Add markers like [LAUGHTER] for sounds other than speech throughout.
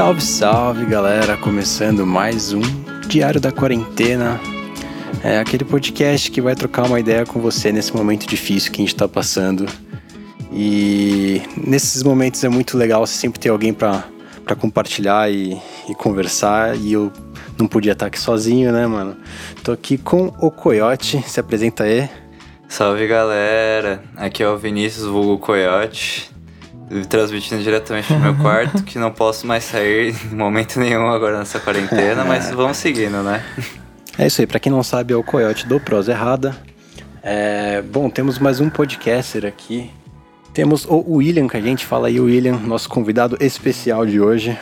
Salve, salve galera! Começando mais um Diário da Quarentena. É aquele podcast que vai trocar uma ideia com você nesse momento difícil que a gente tá passando. E nesses momentos é muito legal sempre ter alguém para compartilhar e, e conversar. E eu não podia estar aqui sozinho, né, mano? Tô aqui com o Coyote. Se apresenta aí. Salve galera, aqui é o Vinícius Vulgo Coyote, transmitindo diretamente do meu quarto, que não posso mais sair [LAUGHS] em momento nenhum agora nessa quarentena, mas [LAUGHS] vamos seguindo, né? É isso aí, pra quem não sabe, é o Coyote do Prosa Errada. É, bom, temos mais um podcaster aqui. Temos o William com a gente, fala aí, William, nosso convidado especial de hoje.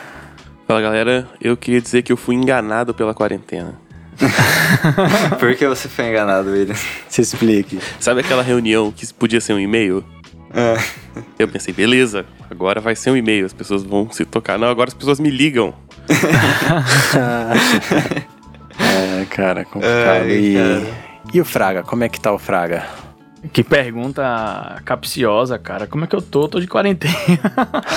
Fala galera, eu queria dizer que eu fui enganado pela quarentena. [LAUGHS] Por que você foi enganado, William? Se explique. Sabe aquela reunião que podia ser um e-mail? É. Eu pensei, beleza, agora vai ser um e-mail, as pessoas vão se tocar. Não, agora as pessoas me ligam. [LAUGHS] é, cara, complicado. Ai, e, cara. e o Fraga, como é que tá o Fraga? Que pergunta capciosa, cara. Como é que eu tô? Tô de quarentena. [LAUGHS]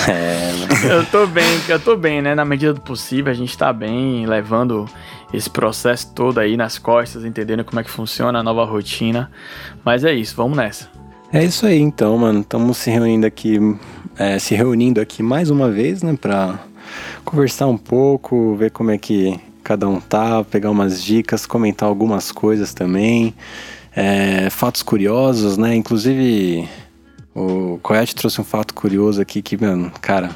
É, eu tô bem, eu tô bem, né? Na medida do possível, a gente tá bem, levando esse processo todo aí nas costas, entendendo como é que funciona a nova rotina. Mas é isso, vamos nessa. É isso aí então, mano. Estamos se reunindo aqui, é, se reunindo aqui mais uma vez, né, pra conversar um pouco, ver como é que cada um tá, pegar umas dicas, comentar algumas coisas também. É, fatos curiosos, né? Inclusive, o Coyote trouxe um fato curioso aqui que, mano, cara,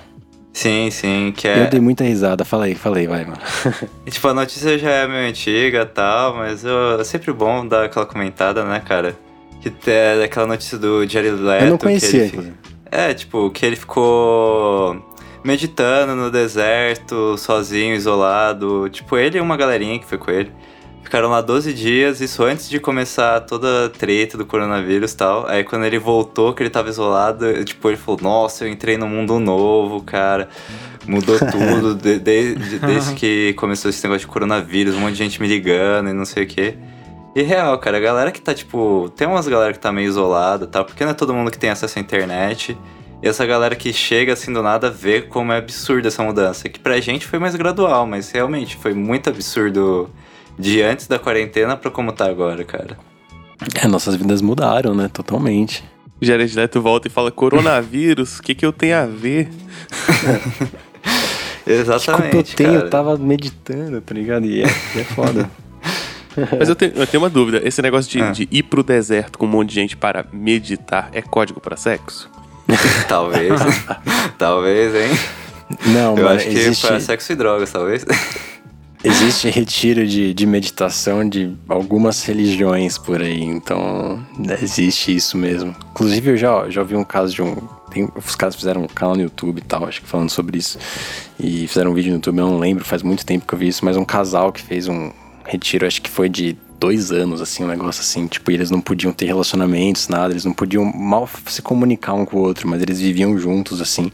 Sim, sim, que eu é... dei muita risada. Fala aí, fala aí, vai, mano. [LAUGHS] Tipo, a notícia já é meio antiga e tal, mas eu- é sempre bom dar aquela comentada, né, cara? Que é daquela notícia do Jared Leto. Eu não que conhecia, ele fi- inclusive. É, tipo, que ele ficou meditando no deserto, sozinho, isolado. Tipo, ele e uma galerinha que foi com ele. Ficaram lá 12 dias, isso antes de começar toda a treta do coronavírus e tal. Aí quando ele voltou, que ele tava isolado, tipo, ele falou, nossa, eu entrei num mundo novo, cara. Mudou [LAUGHS] tudo, de- de- de- desde [LAUGHS] que começou esse negócio de coronavírus, um monte de gente me ligando e não sei o quê. E real, cara, a galera que tá, tipo. Tem umas galera que tá meio isolada e tal, porque não é todo mundo que tem acesso à internet. E essa galera que chega assim do nada vê como é absurda essa mudança. Que pra gente foi mais gradual, mas realmente foi muito absurdo de antes da quarentena pra como tá agora, cara. É, nossas vidas mudaram, né? Totalmente. O Jared Leto volta e fala, coronavírus, o que que eu tenho a ver? [LAUGHS] Exatamente. Desculpa, eu tenho, cara. eu tava meditando, tá ligado? E é, e é foda. [LAUGHS] [LAUGHS] Mas eu tenho, eu tenho uma dúvida, esse negócio de, Ah. de ir pro deserto com um monte de gente para meditar é código pra sexo? [LAUGHS] Talvez. [LAUGHS] talvez, hein? Não, Eu mano, acho que existe, para sexo e drogas, talvez. existe retiro de, de meditação de algumas religiões por aí, então existe isso mesmo. Inclusive, eu já, já ouvi um caso de um. Tem, os caras fizeram um canal no YouTube e tal, acho que falando sobre isso. E fizeram um vídeo no YouTube, eu não lembro, faz muito tempo que eu vi isso, mas um casal que fez um retiro, acho que foi de dois anos, assim, um negócio assim. Tipo, e eles não podiam ter relacionamentos, nada, eles não podiam mal se comunicar um com o outro, mas eles viviam juntos, assim.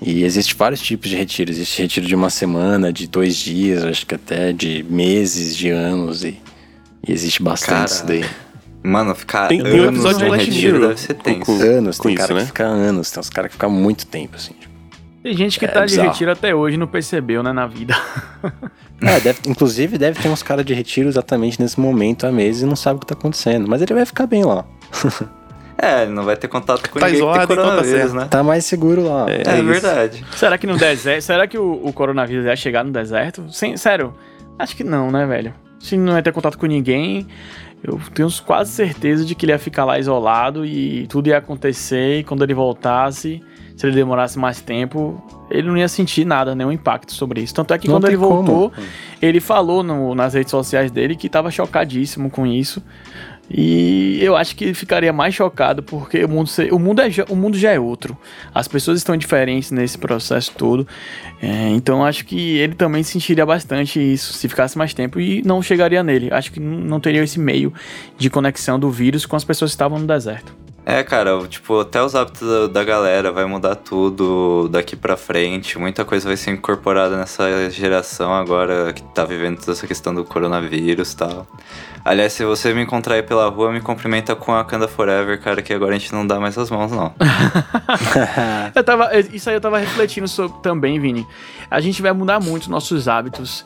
E existe vários tipos de retiro. Existe retiro de uma semana, de dois dias, acho que até de meses, de anos. E, e existe bastante Cara, isso daí. Mano, ficar Tem- tem um anos episódio Black retiro deve ser com- tenso. com- Anos, com tem isso, cara né? que fica anos, tem uns caras que ficam muito tempo, assim. tipo. Tem gente que É tá de bizarro. retiro até hoje e não percebeu, né, na vida. [LAUGHS] É, deve, inclusive deve ter uns caras de retiro exatamente nesse momento há meses e não sabe o que tá acontecendo. Mas ele vai ficar bem lá. [LAUGHS] É, ele não vai ter contato com Tá ninguém que isolado, tem então tá coronavírus, né? Tá mais seguro lá. É, É, isso. verdade. Será que no [LAUGHS] deserto. Será que o, o coronavírus ia chegar no deserto? Sem, sério? Acho que não, né, velho? Se não ia ter contato com ninguém, eu tenho quase certeza de que ele ia ficar lá isolado e tudo ia acontecer. E quando ele voltasse, se ele demorasse mais tempo, ele não ia sentir nada, nenhum impacto sobre isso. Tanto é que Não quando ele voltou, como. ele falou no- nas redes sociais dele que tava chocadíssimo com isso. E eu acho que ele ficaria mais chocado porque o mundo, o mundo, é, já- o mundo já é outro. As pessoas estão diferentes nesse processo todo. É, então acho que ele também sentiria bastante isso se ficasse mais tempo e não chegaria nele. Acho que não teria esse meio de conexão do vírus com as pessoas que estavam no deserto. É, cara, tipo, até os hábitos da- galera vai mudar tudo daqui pra frente. Muita coisa vai ser incorporada nessa geração agora que tá vivendo toda essa questão do coronavírus e tal. Aliás, se você me encontrar aí pela rua, me cumprimenta com a Kanda Forever, cara, que agora a gente não dá mais as mãos, não. [LAUGHS] Eu tava, isso aí eu tava refletindo sobre também, Vini. A gente vai mudar muito nossos hábitos.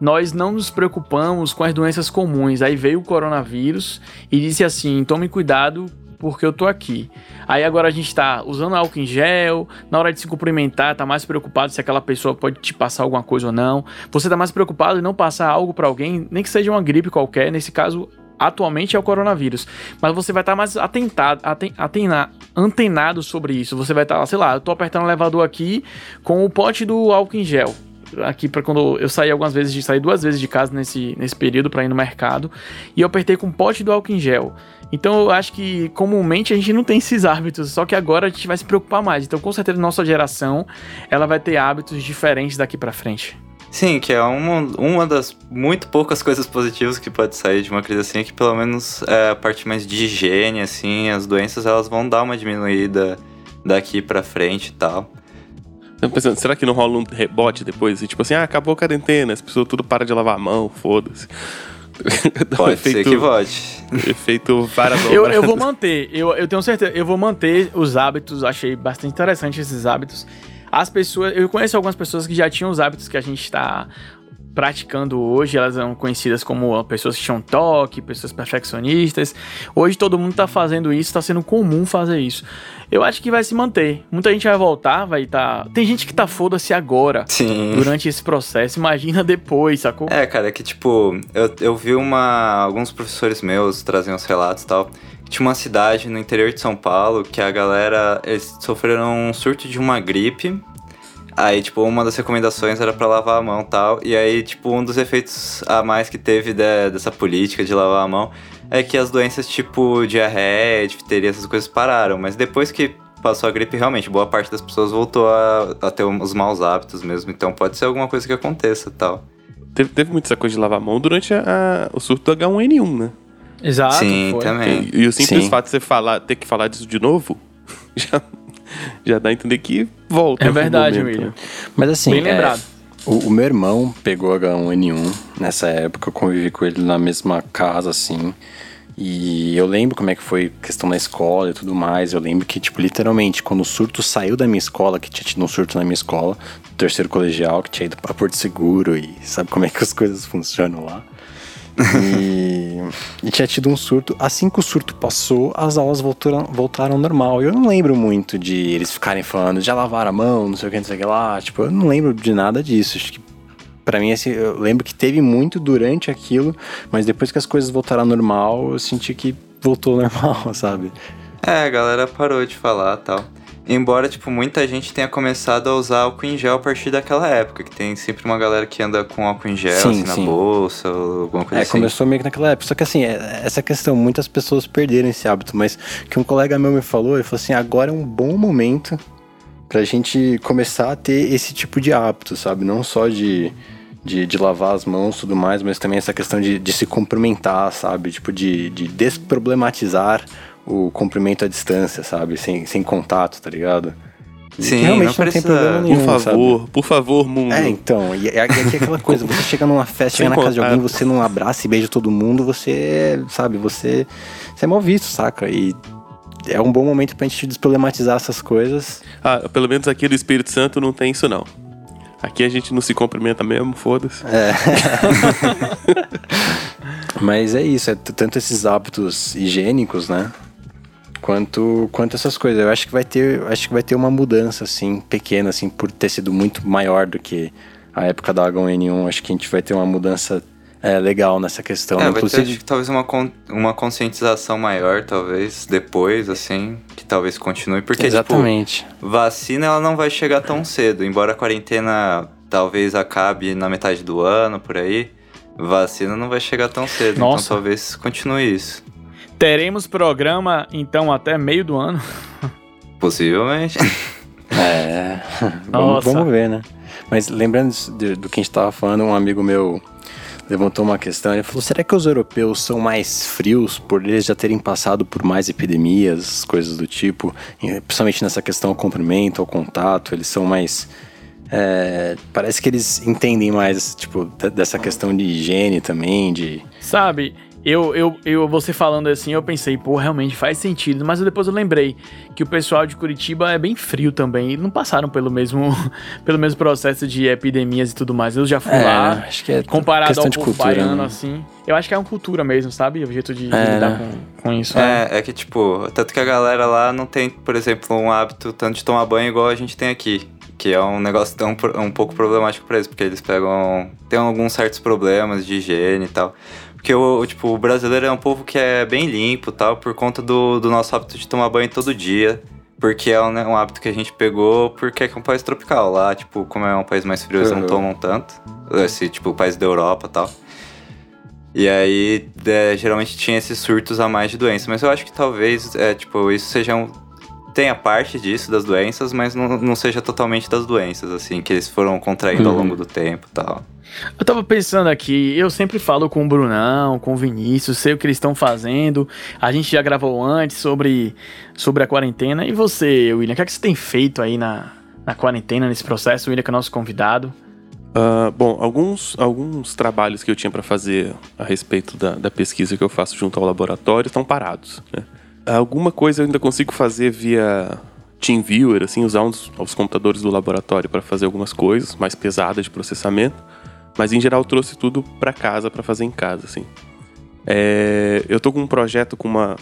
Nós não nos preocupamos com as doenças comuns. Aí veio o coronavírus e disse assim: tome cuidado porque eu tô aqui. Aí agora a gente tá usando álcool em gel, na hora de se cumprimentar, tá mais preocupado se aquela pessoa pode te passar alguma coisa ou não. Você tá mais preocupado em não passar algo pra alguém, nem que seja uma gripe qualquer, nesse caso atualmente é o coronavírus. Mas você vai estar mais atentado, aten, atena- antenado sobre isso. Você vai estar, sei lá, eu tô apertando o elevador aqui com o pote do álcool em gel. Aqui para quando eu saí algumas vezes, de sair duas vezes de casa nesse, nesse período para ir no mercado, e eu apertei com o pote do álcool em gel. Então eu acho que comumente a gente não tem esses hábitos, só que agora a gente vai se preocupar mais. Então com certeza nossa geração, ela vai ter hábitos diferentes daqui para frente. Sim, que é uma, uma das muito poucas coisas positivas que pode sair de uma crise assim, é que pelo menos é, a parte mais de higiene, assim, as doenças elas vão dar uma diminuída daqui pra frente e tal. Eu tô pensando, será que não rola um rebote depois? E, tipo assim, ah, acabou a quarentena, as pessoas tudo para de lavar a mão, foda-se. [LAUGHS] Um Pode ser efeito- que volte. Efeito vara Eu, eu vou manter, eu, eu tenho certeza, eu vou manter os hábitos, achei bastante interessante esses hábitos. As pessoas, eu conheço algumas pessoas que já tinham os hábitos que a gente está praticando hoje, elas são conhecidas como pessoas que tinham toque, pessoas perfeccionistas. Hoje todo mundo tá fazendo isso, tá sendo comum fazer isso. Eu acho que vai se manter. Muita gente vai voltar, vai estar. Tem gente que tá foda-se agora, Sim. durante esse processo, imagina depois, sacou? É, cara, é que tipo, eu, eu vi uma. Alguns professores meus trazendo uns relatos e tal. Tinha uma cidade no interior de São Paulo que a galera. Eles sofreram um surto de uma gripe. Aí, tipo, uma das recomendações era pra lavar a mão e tal. E aí, tipo, um dos efeitos a mais que teve de- dessa política de lavar a mão é que as doenças tipo diarreia, difteria, essas coisas pararam. Mas depois que passou a gripe, realmente, boa parte das pessoas voltou a, a ter os maus hábitos mesmo. Então pode ser alguma coisa que aconteça e tal. Teve, teve muito essa coisa de lavar a mão durante a- a- o surto do H1N1, né? Exato. Sim, foi. também. E, e o simples Sim. fato de você falar, ter que falar disso de novo, [LAUGHS] já, [LAUGHS] já dá a entender que volta. É em algum verdade, momento, William. né? Mas assim, Bem é, lembrado. o, o meu irmão pegou H1N1 nessa época, eu convivi com ele na mesma casa, assim. E eu lembro como é que foi a questão da escola e tudo mais. Eu lembro que, tipo, literalmente, quando o surto saiu da minha escola, que tinha tido um surto na minha escola, terceiro colegial, que tinha ido pra Porto Seguro e sabe como é que as coisas funcionam lá. [LAUGHS] E, tinha tido um surto. Assim que o surto passou, as aulas voltaram, voltaram ao normal. E eu não lembro muito de eles ficarem falando, já lavaram a mão, não sei o que, não sei o que lá. Tipo, eu não lembro de nada disso. Acho que Pra mim, assim, eu lembro que teve muito durante aquilo, mas depois que as coisas voltaram ao normal, eu senti que voltou ao [LAUGHS] normal, sabe? É, a galera parou de falar tal. Embora, tipo, muita gente tenha começado a usar álcool em gel a partir daquela época, que tem sempre uma galera que anda com álcool em gel, Sim, assim, na sim. bolsa, ou alguma coisa É, assim. começou meio que naquela época. Só que assim, é- essa questão, muitas pessoas perderam esse hábito, mas que um colega meu me falou, ele falou assim, agora é um bom momento pra gente começar a ter esse tipo de hábito, sabe? Não só de, de, de lavar as mãos e tudo mais, mas também essa questão de, de se cumprimentar, sabe? Tipo, de, de desproblematizar o cumprimento à distância, sabe? Sem, sem contato, tá ligado? E Sim, realmente não não, tem precisa- problema Por nenhum, Por sabe? favor, por favor, mundo. É, então, e, e aqui é aquela coisa, você chega numa festa, chega na casa de alguém, você não abraça e beija todo mundo, você, sabe, você, você é mal visto, saca? E é um bom momento pra gente desproblematizar essas coisas. Ah, pelo menos aqui do Espírito Santo não tem isso, não. Aqui a gente não se cumprimenta mesmo, foda-se. [LAUGHS] Mas é isso, é tanto esses hábitos higiênicos, né? Quanto, quanto essas coisas. Eu acho que vai ter, acho que vai ter uma mudança, assim, pequena, assim, por ter sido muito maior do que a época da H1N1. Acho que a gente vai ter uma mudança é, legal nessa questão. É, vai ter, Inclusive, acho que talvez uma, con- uma conscientização maior, talvez, depois, assim, que talvez continue. Porque, exatamente. tipo, vacina ela não vai chegar tão cedo. Embora a quarentena talvez acabe na metade do ano, por aí, vacina não vai chegar tão cedo. Nossa. Então talvez continue isso. Teremos programa, então, até meio do ano. Possivelmente. [LAUGHS] É. [LAUGHS] vamos, Nossa. vamos ver, né? Mas lembrando de- do que a gente tava falando, um amigo meu levantou uma questão. Ele falou: será que os europeus são mais frios por eles já terem passado por mais epidemias, coisas do tipo? Principalmente nessa questão ao cumprimento, ao contato, eles são mais. É, parece que eles entendem mais, tipo, dessa questão de higiene também, de. Sabe, eu, eu, eu, você falando assim, eu pensei, pô, realmente faz sentido. Mas depois eu lembrei que o pessoal de Curitiba é bem frio também. E não passaram pelo mesmo, [LAUGHS] pelo mesmo processo de epidemias e tudo mais. Eu já fui é, lá. Acho que é comparado ao povo baiano, né? assim. Eu acho que é uma cultura mesmo, sabe? O jeito de, de é, lidar né? com, com isso. É, é, é que, tipo, tanto que a galera lá não tem, por exemplo, um hábito tanto de tomar banho igual a gente tem aqui que é um negócio tão, um pouco problemático para eles, porque eles pegam. tem alguns certos problemas de higiene e tal. Porque o, tipo, o brasileiro é um povo que é bem limpo tal, por conta do, do nosso hábito de tomar banho todo dia. Porque é um, né, um, hábito que a gente pegou porque é um país tropical. Lá, tipo, como é um país mais frio, eles uhum. não tomam tanto. Esse, tipo, o país da Europa e tal. E aí, é, geralmente tinha esses surtos a mais de doença. Mas eu acho que talvez, é, tipo, isso seja um, tenha parte disso, das doenças, mas não, não seja totalmente das doenças, assim, que eles foram contraindo uhum. ao longo do tempo e tal. Eu tava pensando aqui, eu sempre falo com o Brunão, com o Vinícius, sei o que eles estão fazendo. A gente já gravou antes sobre, sobre a quarentena. E você, William, o que, é que você tem feito aí na, na quarentena, nesse processo? O William, que é nosso convidado. Uh, bom, alguns, alguns trabalhos que eu tinha para fazer a respeito da, da, pesquisa que eu faço junto ao laboratório estão parados. Né? Alguma coisa eu ainda consigo fazer via TeamViewer, assim, usar uns, os computadores do laboratório para fazer algumas coisas mais pesadas de processamento. Mas em geral trouxe tudo para casa para fazer em casa, assim. É, eu tô com um projeto com uma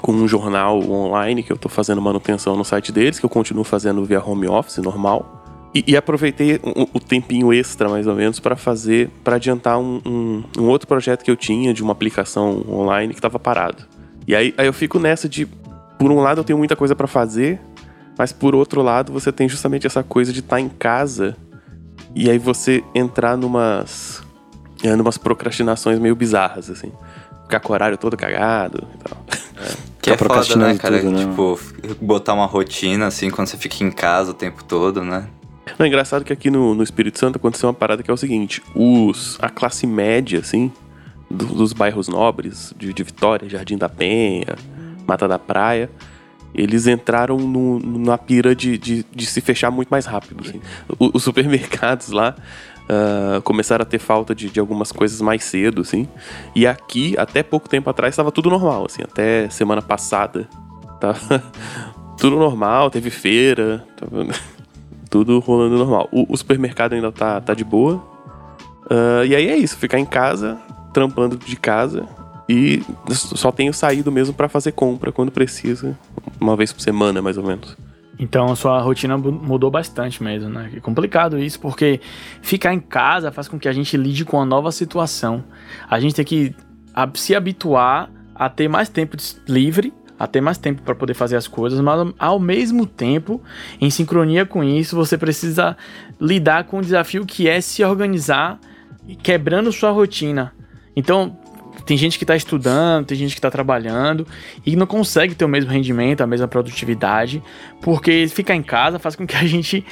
com um jornal online que eu tô fazendo manutenção no site deles, que eu continuo fazendo via home office normal. E, e aproveitei o, o, tempinho extra, mais ou menos, para fazer, para adiantar um, um, um, outro projeto que eu tinha de uma aplicação online que estava parado. E aí, aí eu fico nessa de, por um lado eu tenho muita coisa para fazer, mas por outro lado você tem justamente essa coisa de estar tá em casa e aí você entrar numas. É, numas procrastinações meio bizarras, assim. Ficar com o horário todo cagado e tal. É. [LAUGHS] Que é foda, né, cara? Tudo, né? Tipo, botar uma rotina, assim, quando você fica em casa o tempo todo, né? Não, é engraçado que aqui no, no Espírito Santo aconteceu uma parada que é o seguinte: os, a classe média, assim, do, dos bairros nobres, de, de Vitória, Jardim da Penha, Mata da Praia, eles entraram no, na pira de, de, de, se fechar muito mais rápido. Assim. Os supermercados lá uh, começaram a ter falta de, de, algumas coisas mais cedo, assim. E aqui, até pouco tempo atrás, estava tudo normal, assim. Até semana passada, tava [LAUGHS] tudo normal, teve feira, tava [LAUGHS] tudo rolando normal. O, o, supermercado ainda tá, tá de boa. Uh, e aí é isso, ficar em casa, trampando de casa e só tenho saído mesmo para fazer compra quando precisa, uma vez por semana, mais ou menos. Então a sua rotina mudou bastante mesmo, né? É complicado isso, porque ficar em casa faz com que a gente lide com uma nova situação. A gente tem que se habituar a ter mais tempo livre, a ter mais tempo para poder fazer as coisas, mas ao mesmo tempo, em sincronia com isso, você precisa lidar com o desafio que é se organizar quebrando sua rotina. Então, tem gente que está estudando, tem gente que está trabalhando e não consegue ter o mesmo rendimento, a mesma produtividade, porque ficar em casa faz com que a [LAUGHS] gente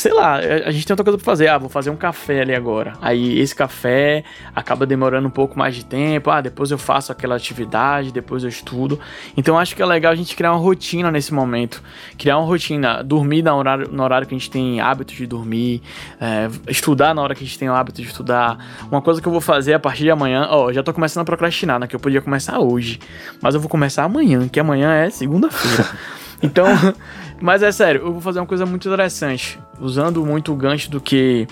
sei lá, a gente tem outra coisa pra fazer. Ah, vou fazer um café ali agora. Aí esse café acaba demorando um pouco mais de tempo. Ah, depois eu faço aquela atividade, depois eu estudo. Então acho que é legal a gente criar uma rotina nesse momento. Criar uma rotina, dormir no horário, no horário que a gente tem hábito de dormir, é, estudar na hora que a gente tem o hábito de estudar. Uma coisa que eu vou fazer a partir de amanhã, ó, já tô começando a procrastinar, né? Que eu podia começar hoje. Mas eu vou começar amanhã, que amanhã é segunda-feira. [LAUGHS] Então, [LAUGHS] mas é sério, eu vou fazer uma coisa muito interessante. Usando muito o gancho do que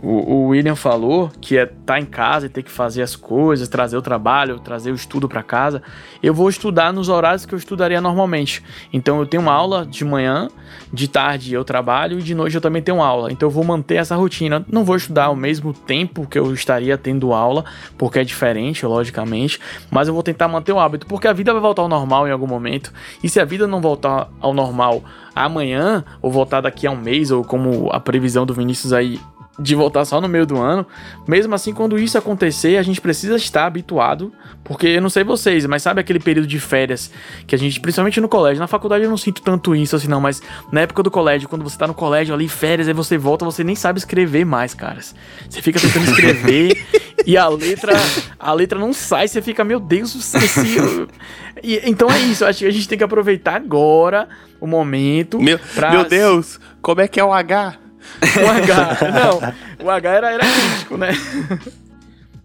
o, o William falou, que é estar tá em casa e ter que fazer as coisas, trazer o trabalho, trazer o estudo para casa. Eu vou estudar nos horários que eu estudaria normalmente. Então eu tenho uma aula de manhã, de tarde eu trabalho e de noite eu também tenho aula. Então eu vou manter essa rotina. Não vou estudar ao mesmo tempo que eu estaria tendo aula, porque é diferente, logicamente. Mas eu vou tentar manter o hábito, porque a vida vai voltar ao normal em algum momento. E se a vida não voltar ao normal amanhã, ou voltar daqui a um mês, ou como a previsão do Vinícius aí de voltar só no meio do ano. Mesmo assim, quando isso acontecer, a gente precisa estar habituado, porque eu não sei vocês, mas sabe aquele período de férias que a gente, principalmente no colégio, na faculdade eu não sinto tanto isso assim não, mas na época do colégio, quando você tá no colégio ali, férias, aí você volta, você nem sabe escrever mais, caras. Você fica tentando escrever [LAUGHS] e a letra, a letra não sai, você fica, meu Deus, esqueci. e, então é isso, acho que a gente tem que aproveitar agora o momento. Meu, pra... meu Deus, como é que é o H? O H, não, o H era, era crítico, né?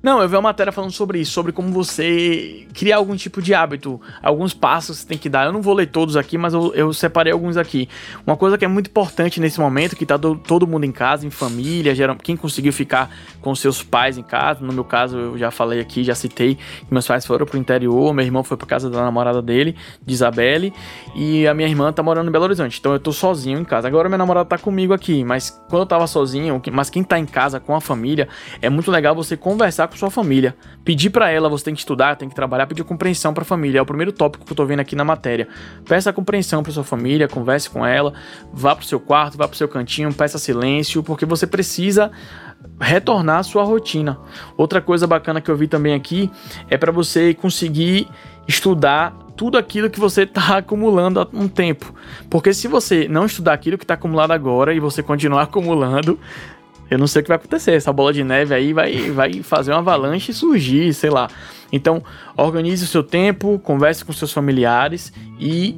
Não, eu vi uma matéria falando sobre isso, sobre como você criar algum tipo de hábito, alguns passos que você tem que dar. Eu não vou ler todos aqui, mas eu, eu separei alguns aqui. Uma coisa que é muito importante nesse momento, que tá do, todo mundo em casa, em família, geral, quem conseguiu ficar com seus pais em casa, no meu caso eu já falei aqui, já citei, que meus pais foram pro interior, meu irmão foi pra casa da namorada dele, de Isabelle, e a minha irmã tá morando em Belo Horizonte, então eu tô sozinho em casa. Agora minha namorada tá comigo aqui, mas quando eu tava sozinho, mas quem tá em casa com a família, é muito legal você conversar com sua família. Pedir para ela, você tem que estudar, tem que trabalhar, pedir compreensão para a família. É o primeiro tópico que eu tô vendo aqui na matéria. Peça compreensão para sua família, converse com ela, vá pro seu quarto, vá pro seu cantinho, peça silêncio, porque você precisa retornar à sua rotina. Outra coisa bacana que eu vi também aqui é para você conseguir estudar tudo aquilo que você está [LAUGHS] acumulando há um tempo. Porque se você não estudar aquilo que está acumulado agora e você continuar [LAUGHS] acumulando, eu não sei o que vai acontecer. Essa bola de neve aí vai, vai fazer uma avalanche surgir, sei lá. Então, organize o seu tempo, converse com seus familiares e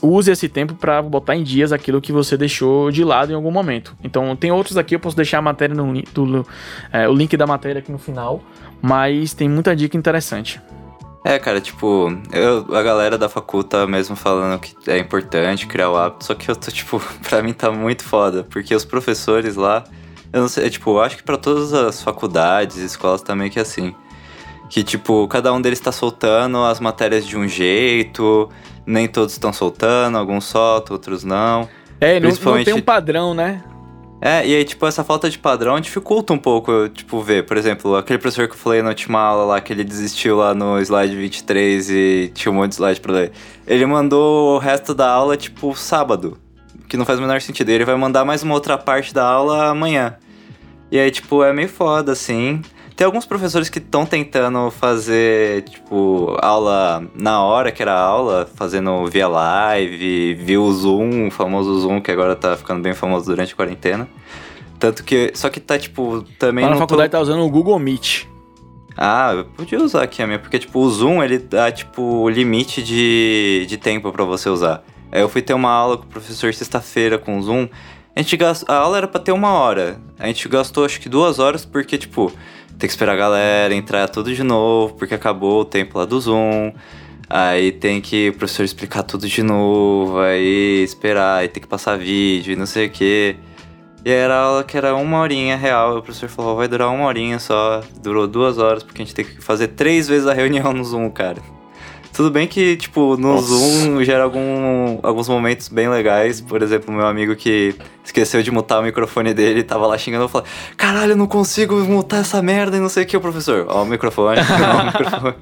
use esse tempo para botar em dias aquilo que você deixou de lado em algum momento. Então, tem outros aqui, eu posso deixar a matéria no do, é, o link da matéria aqui no final, mas tem muita dica interessante. É, cara, tipo, eu, a galera da faculta tá mesmo falando que é importante criar o hábito, só que eu tô, tipo, [LAUGHS] pra mim tá muito foda, porque os professores lá, eu não sei, é, tipo, eu acho que para todas as faculdades, escolas também que é assim. Que, tipo, cada um deles tá soltando as matérias de um jeito, nem todos estão soltando, alguns soltam, outros não. É, não, não tem um padrão, né? É, e aí, tipo, essa falta de padrão dificulta um pouco, tipo, ver. Por exemplo, aquele professor que eu falei na última aula lá, que ele desistiu lá no slide 23 e tinha um monte de slide pra ler. Ele mandou o resto da aula, tipo, sábado. Que não faz o menor sentido. E ele vai mandar mais uma outra parte da aula amanhã. E aí, tipo, é meio foda, assim. Tem alguns professores que estão tentando fazer, tipo, aula na hora que era aula, fazendo via live, via o Zoom, o famoso Zoom, que agora tá ficando bem famoso durante a quarentena. Tanto que. Só que tá, tipo, também. Lá na faculdade tô... tá usando o Google Meet. Ah, eu podia usar aqui a minha, porque, tipo, o Zoom, ele dá, tipo, limite de, de tempo para você usar. Aí eu fui ter uma aula com o professor sexta-feira com o Zoom. A gente gastou, a aula era pra ter uma hora. A gente gastou acho que duas horas porque, tipo, tem que esperar a galera entrar tudo de novo, porque acabou o tempo lá do Zoom. Aí tem que o professor explicar tudo de novo, aí esperar, aí tem que passar vídeo e não sei o que. E era aula que era uma horinha real. O professor falou, vai durar uma horinha só. Durou duas horas, porque a gente tem que fazer três vezes a reunião no Zoom, cara. Tudo bem que, tipo, no Nossa. Zoom gera algum, alguns momentos bem legais. Por exemplo, meu amigo que esqueceu de mutar o microfone dele, tava lá xingando, eu falei, caralho, eu não consigo mutar essa merda e não sei o que, o professor. Ó o microfone, [LAUGHS] ó o microfone.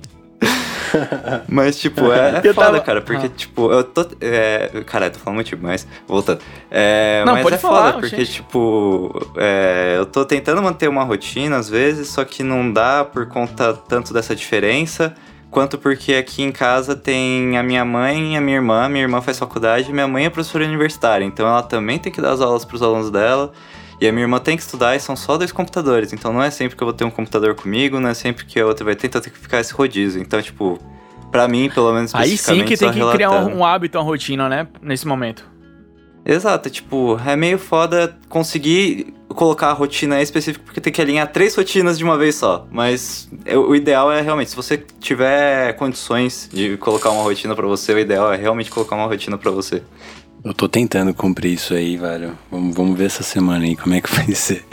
[LAUGHS] mas, tipo, é, é foda, tava... cara, porque, ah. tipo, eu tô. É, cara, eu tô falando muito, mas. Voltando. É, não, mas pode é falar, foda, porque, gente. tipo, é, eu tô tentando manter uma rotina às vezes, só que não dá por conta tanto dessa diferença quanto porque aqui em casa tem a minha mãe e a minha irmã. Minha irmã faz faculdade, minha mãe é professora universitária, então ela também tem que dar as aulas para os alunos dela. E a minha irmã tem que estudar e são só dois computadores. Então não é sempre que eu vou ter um computador comigo, não é sempre que a outra vai ter, então tem que ficar esse rodízio. Então, tipo, para mim, pelo menos Aí sim que tem que relatando. criar um, um hábito, uma rotina, né? Nesse momento. Exato, tipo, é meio foda conseguir colocar a rotina específica, porque tem que alinhar três rotinas de uma vez só. Mas o ideal é realmente, se você tiver condições de colocar uma rotina para você, o ideal é realmente colocar uma rotina para você. Eu tô tentando cumprir isso aí, velho. Vamos, vamos ver essa semana aí como é que vai [LAUGHS] ser.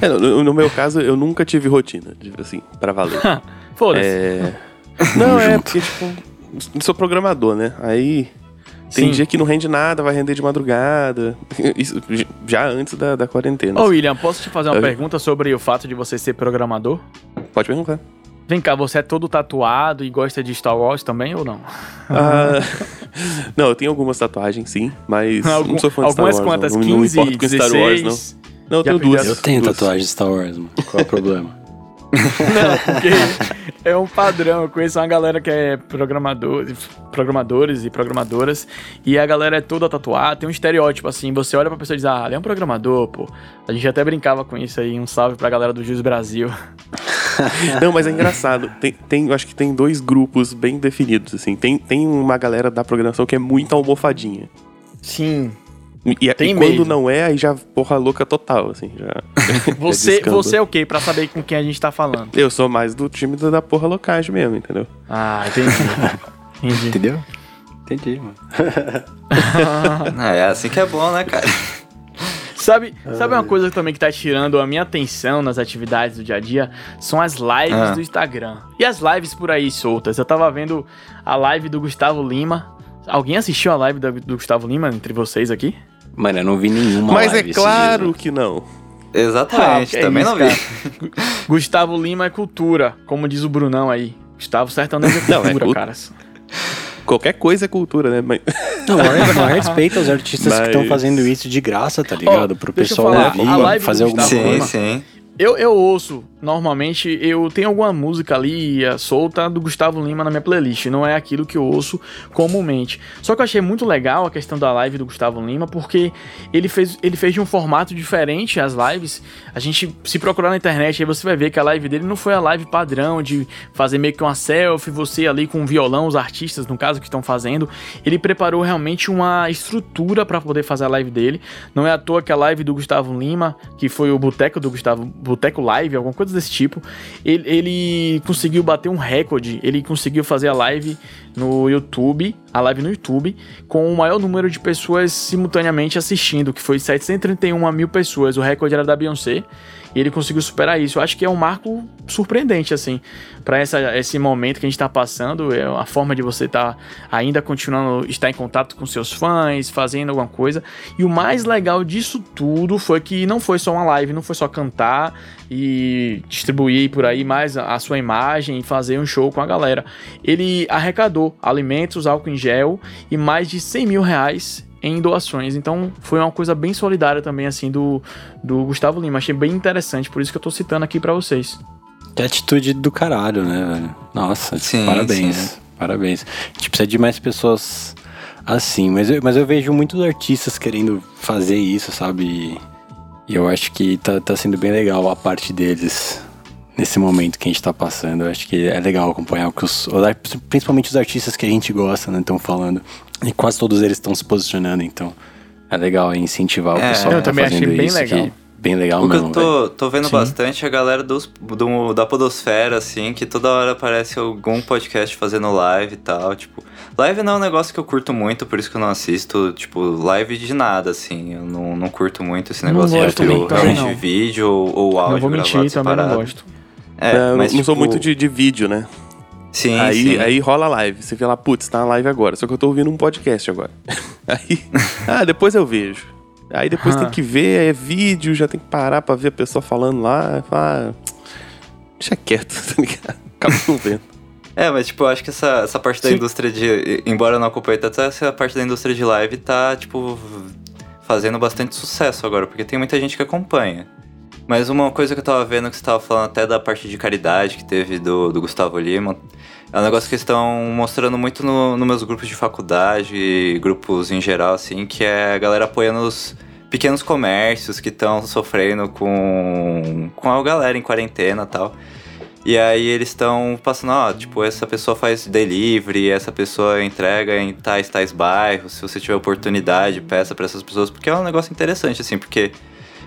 é, no, no, meu caso, eu nunca tive rotina, assim, pra valer. [LAUGHS] Foda-se. É... [LAUGHS] Não, é porque, tipo, sou programador, né? Aí tem Sim. dia que não rende nada, vai render de madrugada. [LAUGHS] Isso já antes da, da quarentena. Ô, William, posso te fazer uma Eu... pergunta sobre o fato de você ser programador? Pode perguntar. Vem cá, você é todo tatuado e gosta de Star Wars também ou não? Ah, [LAUGHS] não, eu tenho algumas tatuagens, sim, mas Algum, não sou fã de Star Wars. Algumas quantas? Não, 15, não 16? Star Wars, não. Não, eu tenho duas. Eu tenho duas. tatuagem de Star Wars, mano. Qual é o problema? [LAUGHS] Não, porque é um padrão. Eu conheço uma galera que é programador, programadores e programadoras, e a galera é toda tatuada. Tem um estereótipo assim: você olha pra pessoa e diz, ah, ele é um programador, pô. A gente até brincava com isso aí. Um salve pra galera do Jus Brasil. [LAUGHS] Não, mas é engraçado. Tem, tem, eu acho que tem dois grupos bem definidos, assim. Tem, tem uma galera da programação que é muito almofadinha. Sim. E, e Tem quando mesmo. não é, aí já porra louca total, assim. Já, [LAUGHS] Você, descamba. você é o quê? Pra saber com quem a gente tá falando. Eu sou mais do time da porra locagem mesmo, entendeu? Ah, entendi. [LAUGHS] entendi. Entendeu? Entendi, mano. [LAUGHS] Ah, é assim que é bom, né, cara? Sabe, sabe uma coisa também que tá tirando a minha atenção nas atividades do dia a dia? São as lives Ah. do Instagram. E as lives por aí soltas. Eu tava vendo a live do Gustavo Lima. Alguém assistiu a live do, do Gustavo Lima entre vocês aqui? Mano, eu não vi nenhuma Mas é claro que não. Exatamente, Ah, que também isso, não vi. [LAUGHS] Gustavo Lima é cultura, como diz o Brunão aí. Gustavo Sertanejo é [LAUGHS] Não, é cultura, cult- cara. Qualquer coisa é cultura, né? Mas, Não, maior [LAUGHS] respeito aos artistas que estão Mas- fazendo isso de graça, tá ligado? Pro deixa eu pessoal falar, ouvir, a live do fazer alguma Gustavo Sim, coisa. sim. Eu, eu ouço, normalmente, eu tenho alguma música ali eh, solta do Gustavo Lima na minha playlist, não é aquilo que eu ouço comumente. Só que eu achei muito legal a questão da live do Gustavo Lima, porque ele fez, ele fez de um formato diferente as lives. A gente, se procurar na internet, aí você vai ver que a live dele não foi a live padrão de fazer meio que uma selfie, você ali com um violão, os artistas, no caso, que estão fazendo. Ele preparou realmente uma estrutura para poder fazer a live dele. Não é à toa que a live do Gustavo Lima, que foi o Boteco do Gustavo, Boteco Live, alguma coisa desse tipo, ele, ele conseguiu bater um recorde. Ele conseguiu fazer a live no YouTube, a live no YouTube, com o maior número de pessoas simultaneamente assistindo, que foi 731 mil pessoas. O recorde era da Beyoncé. E ele conseguiu superar isso. Eu acho que é um marco surpreendente, assim, para esse momento que a gente tá passando. É a forma de você estar ainda continuando estar em contato com seus fãs, fazendo alguma coisa. E o mais legal disso tudo foi que não foi só uma live, não foi só cantar e distribuir por aí mais a sua imagem e fazer um show com a galera. Ele arrecadou alimentos, álcool em gel e mais de 100 mil reais em doações. Então foi uma coisa bem solidária também, assim, do, do Gustavo Lima. Achei bem interessante, por isso que eu tô citando aqui pra vocês. Que atitude do caralho, né, velho? Nossa, Sim, parabéns. sim. Parabéns. A gente precisa de mais pessoas assim, mas eu, mas eu vejo muitos artistas querendo fazer isso, sabe? E, eu acho que tá, tá sendo bem legal a parte deles nesse momento que a gente tá passando. Eu acho que é legal acompanhar o que os. Principalmente os artistas que a gente gosta, né, estão falando. E quase todos eles estão se posicionando, então é legal incentivar o É, pessoal eu que tá também achei fazendo bem isso. legal. que- Bem legal O que mesmo. eu velho. tô, tô vendo Sim. bastante é a galera dos, do, da Podosfera, assim, que toda hora aparece algum podcast fazendo live e tal. Tipo, live não é um negócio que eu curto muito, por isso que eu não assisto, tipo, live de nada, assim. Eu não, não curto muito esse Não negócio gosto de também, também realmente não. vídeo ou, ou áudio não vou mentir, gravado também não separado. gosto. É, não, mas, não sou tipo, muito de, de vídeo, né? Sim, aí, sim. aí rola a live. Você vê lá, putz, tá na live agora. Só que eu tô ouvindo um podcast agora. [LAUGHS] aí, ah, depois eu vejo. Aí depois Ah. tem que ver, é vídeo, já tem que parar pra ver a pessoa falando lá. Ah, deixa quieto, [LAUGHS] tá ligado? Acaba não vendo. É, mas tipo, eu acho que essa, essa parte da Sim. indústria de. Embora eu não acompanhe tanto, essa parte da indústria de live tá, tipo, fazendo bastante sucesso agora, porque tem muita gente que acompanha. Mas uma coisa que eu tava vendo que você tava falando até da parte de caridade que teve do, do Gustavo Lima, é um negócio que estão mostrando muito no, nos meus grupos de faculdade, grupos em geral, assim, que é a galera apoiando os pequenos comércios que estão sofrendo com, com a galera em quarentena e tal. E aí eles estão passando, ó, tipo, essa pessoa faz delivery, essa pessoa entrega em tais, tais bairros, se você tiver oportunidade, peça pra essas pessoas, porque é um negócio interessante, assim, porque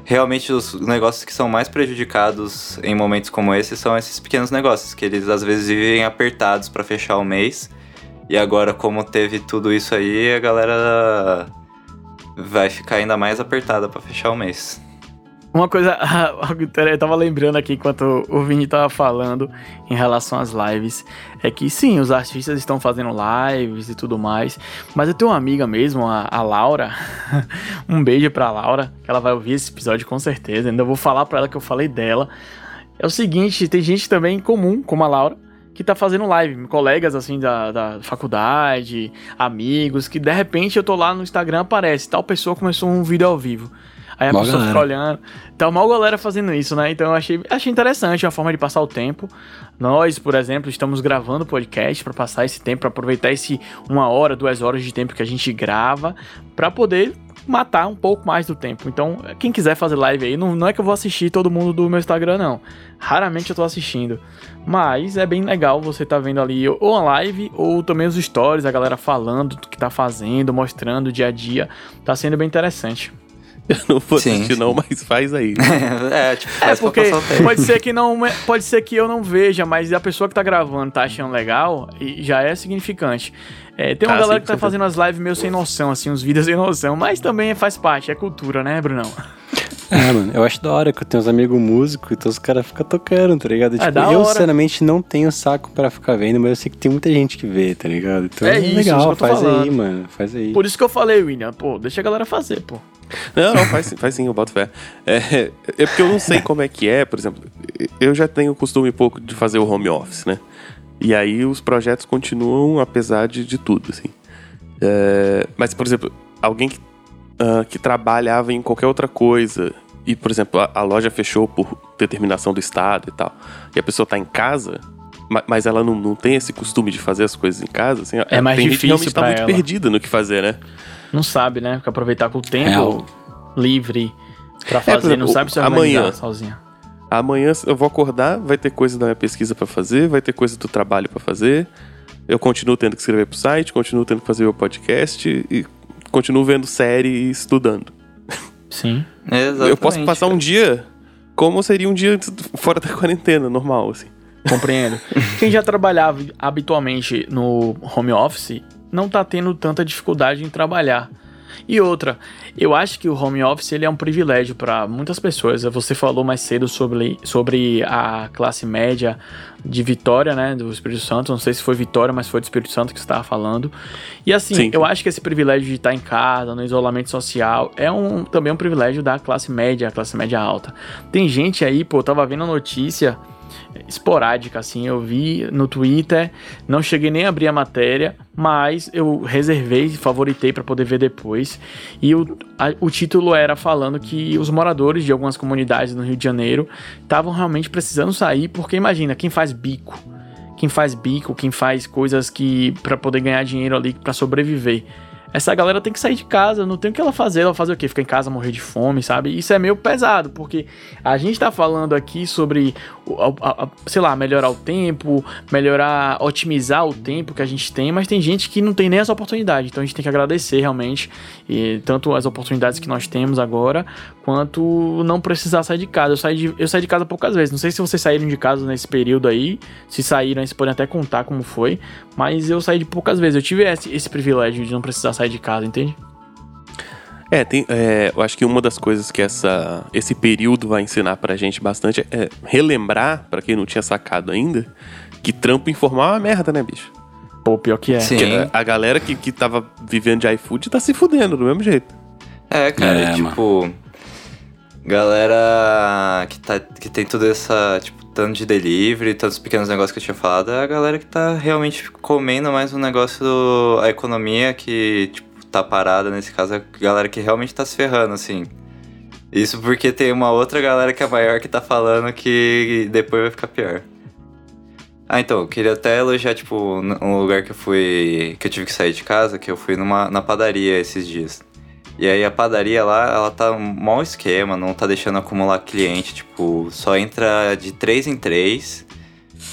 realmente os negócios que são mais prejudicados em momentos como esse são esses pequenos negócios, que eles às vezes vivem apertados pra fechar o mês. E agora, como teve tudo isso aí, a galera vai ficar ainda mais apertada pra fechar o mês. Uma coisa, [LAUGHS] eu tava lembrando aqui enquanto o Vini tava falando em relação às lives, é que sim, os artistas estão fazendo lives e tudo mais, mas eu tenho uma amiga mesmo, a, a Laura, [LAUGHS] um beijo pra Laura, que ela vai ouvir esse episódio com certeza, ainda vou falar pra ela que eu falei dela. É o seguinte, tem gente também comum, como a Laura, que tá fazendo live, colegas assim da, da faculdade, amigos, que de repente eu tô lá no Instagram, aparece, tal pessoa começou um vídeo ao vivo. Aí a Mó pessoa fica galera. olhando. Tá mal galera fazendo isso, né? Então eu achei, achei interessante, uma forma de passar o tempo. Nós, por exemplo, estamos gravando podcast para passar esse tempo, para aproveitar esse uma hora, duas horas de tempo que a gente grava, para poder matar um pouco mais do tempo. Então, quem quiser fazer live aí, não, não é que eu vou assistir todo mundo do meu Instagram, não. Raramente eu tô assistindo. Mas é bem legal você tá vendo ali ou a live ou também os stories, a galera falando do que tá fazendo, mostrando o dia a dia. Tá sendo bem interessante. Eu não vou sim, assistir sim. não, mas faz aí. [LAUGHS] é, tipo, faz é porque pode ser que não, pode ser que eu não veja, mas a pessoa que tá gravando tá achando legal e já é significante. É, tem uma ah, galera que tá fazendo as lives meio sem noção, assim, uns vídeos sem noção, mas também faz parte, é cultura, né, Brunão? É, mano, eu acho da hora que eu tenho uns amigos músicos, então os caras ficam tocando, tá ligado? É, tipo, eu, hora. sinceramente, não tenho saco pra ficar vendo, mas eu sei que tem muita gente que vê, tá ligado? Então é, é isso, legal, isso faz falando. aí, mano, faz aí. Por isso que eu falei, William, pô, deixa a galera fazer, pô. Não, não, faz, faz sim, eu boto fé. É, é porque eu não sei como é que é, por exemplo, eu já tenho o costume pouco de fazer o home office, né? E aí os projetos continuam apesar de, de tudo, assim. É, mas, por exemplo, alguém que, uh, que trabalhava em qualquer outra coisa e, por exemplo, a, a, loja fechou por determinação do Estado e tal, e a pessoa está em casa, mas ela não, não tem esse costume de fazer as coisas em casa, assim, é mais tem difícil gente realmente tá muito ela. perdida no que fazer, né? Não sabe, né? Porque aproveitar com o tempo é. livre para fazer, é, exemplo, não sabe se amanhã sozinha. Amanhã eu vou acordar, vai ter coisa da minha pesquisa para fazer, vai ter coisa do trabalho para fazer. Eu continuo tendo que escrever pro site, continuo tendo que fazer o podcast e continuo vendo série e estudando. Sim. Exatamente, eu posso passar um dia como seria um dia fora da [LAUGHS] quarentena, normal, assim. Compreendo. [LAUGHS] Quem já trabalhava habitualmente no home office não tá tendo tanta dificuldade em trabalhar. E outra, eu acho que o home office ele é um privilégio para muitas pessoas. Você falou mais cedo sobre, sobre a classe média de Vitória, né, do Espírito Santo. Não sei se foi Vitória, mas foi do Espírito Santo que você estava falando. E assim, Sim. eu acho que esse privilégio de estar em casa, no isolamento social, é um, também um privilégio da classe média, classe média alta. Tem gente aí, pô, eu tava vendo a notícia esporádica, assim. Eu vi no Twitter, não cheguei nem a abrir a matéria, mas eu reservei, favoritei para poder ver depois. E o, a, o título era falando que os moradores de algumas comunidades no Rio de Janeiro estavam realmente precisando sair, porque imagina, quem faz bico, quem faz bico, quem faz coisas que para poder ganhar dinheiro ali para sobreviver essa galera tem que sair de casa, não tem o que ela fazer. Ela fazer o quê? Ficar em casa, morrer de fome, sabe? Isso é meio pesado, porque a gente tá falando aqui sobre, a, a, sei lá, melhorar o tempo, melhorar, otimizar o tempo que a gente tem, mas tem gente que não tem nem essa oportunidade. Então a gente tem que agradecer realmente, e, tanto as oportunidades que nós temos agora, quanto não precisar sair de casa. Eu saí de, eu saí de casa poucas vezes. Não sei se vocês saíram de casa nesse período aí. Se saíram, vocês podem até contar como foi. Mas eu saí de poucas vezes. Eu tive esse, esse privilégio de não precisar sair de casa, entende? É, tem, é, eu acho que uma das coisas que essa, esse período vai ensinar pra gente bastante é relembrar, para quem não tinha sacado ainda, que trampo informal é uma merda, né, bicho? Pô, pior que é. Sim. A, a galera que, que tava vivendo de iFood tá se fudendo do mesmo jeito. É, cara, é, tipo. Mano. Galera que, tá, que tem toda essa, tipo, tanto de delivery, tantos pequenos negócios que eu tinha falado, é a galera que tá realmente comendo mais um negócio do. a economia que, tipo, tá parada, nesse caso, é a galera que realmente tá se ferrando, assim. Isso porque tem uma outra galera que é maior que tá falando que depois vai ficar pior. Ah, então, eu queria até elogiar, tipo, um lugar que eu fui. que eu tive que sair de casa, que eu fui numa, na padaria esses dias. E aí a padaria lá, ela tá um mau esquema, não tá deixando acumular cliente, tipo, só entra de 3 em 3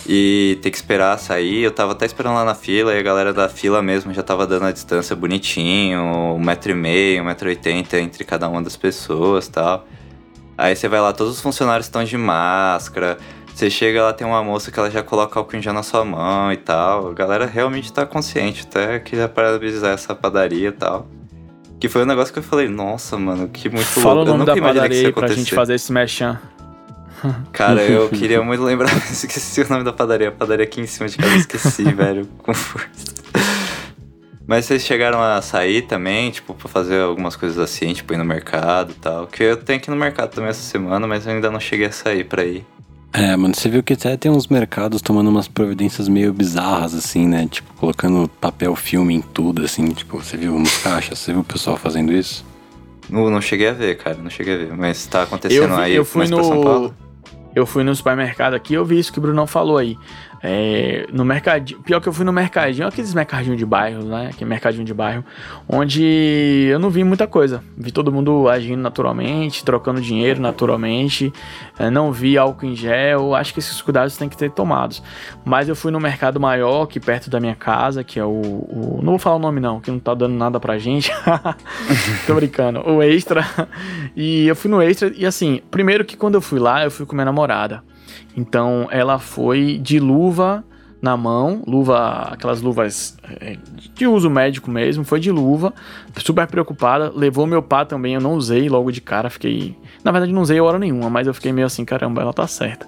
e tem que esperar sair. Eu tava até esperando lá na fila e a galera da fila mesmo já tava dando a distância bonitinho, um metro e meio, um metro e oitenta entre cada uma das pessoas tal. Aí você vai lá, todos os funcionários estão de máscara. Você chega lá, tem uma moça que ela já coloca álcool em gel na sua mão e tal. A galera realmente tá consciente. Até queria parabenizar essa padaria e tal. Que foi um negócio que eu falei, nossa, mano, que muito Fala louco. o nome da padaria aí pra gente fazer esse mechan. Cara, [LAUGHS] eu queria muito lembrar, [LAUGHS] esqueci o nome da padaria. A padaria aqui em cima de casa, esqueci, [LAUGHS] velho, com força. Mas vocês chegaram a sair também, tipo, pra fazer algumas coisas assim, tipo, ir no mercado e tal. Que eu tenho que ir no mercado também essa semana, mas eu ainda não cheguei a sair pra ir. É, mano, você viu que até tem uns mercados tomando umas providências meio bizarras, assim, né? Tipo, colocando papel filme em tudo, assim, tipo, você viu nos caixas, você viu o pessoal fazendo isso? Não, não cheguei a ver, cara, não cheguei a ver, mas tá acontecendo eu vi, aí eu fui no... São Paulo? Eu fui no supermercado aqui, eu vi isso que o Brunão falou aí. É, no mercadinho, pior que eu fui no mercadinho, aqueles mercadinhos de bairro, né? Aquele mercadinho de bairro, onde eu não vi muita coisa. Vi todo mundo agindo naturalmente, trocando dinheiro naturalmente, é, não vi álcool em gel. Acho que esses cuidados têm que ser tomados. Mas eu fui no mercado maior, aqui perto da minha casa, que é o, o. não vou falar o nome não, que não tá dando nada pra gente. [LAUGHS] Tô brincando. O Extra. E eu fui no Extra, e assim, primeiro que quando eu fui lá, eu fui com minha namorada. Então ela foi de luva na mão, luva, aquelas luvas é, de uso médico mesmo, foi de luva, super preocupada, levou meu pá também, eu não usei logo de cara, fiquei, na verdade não usei hora nenhuma, mas eu fiquei meio assim, caramba, ela tá certa.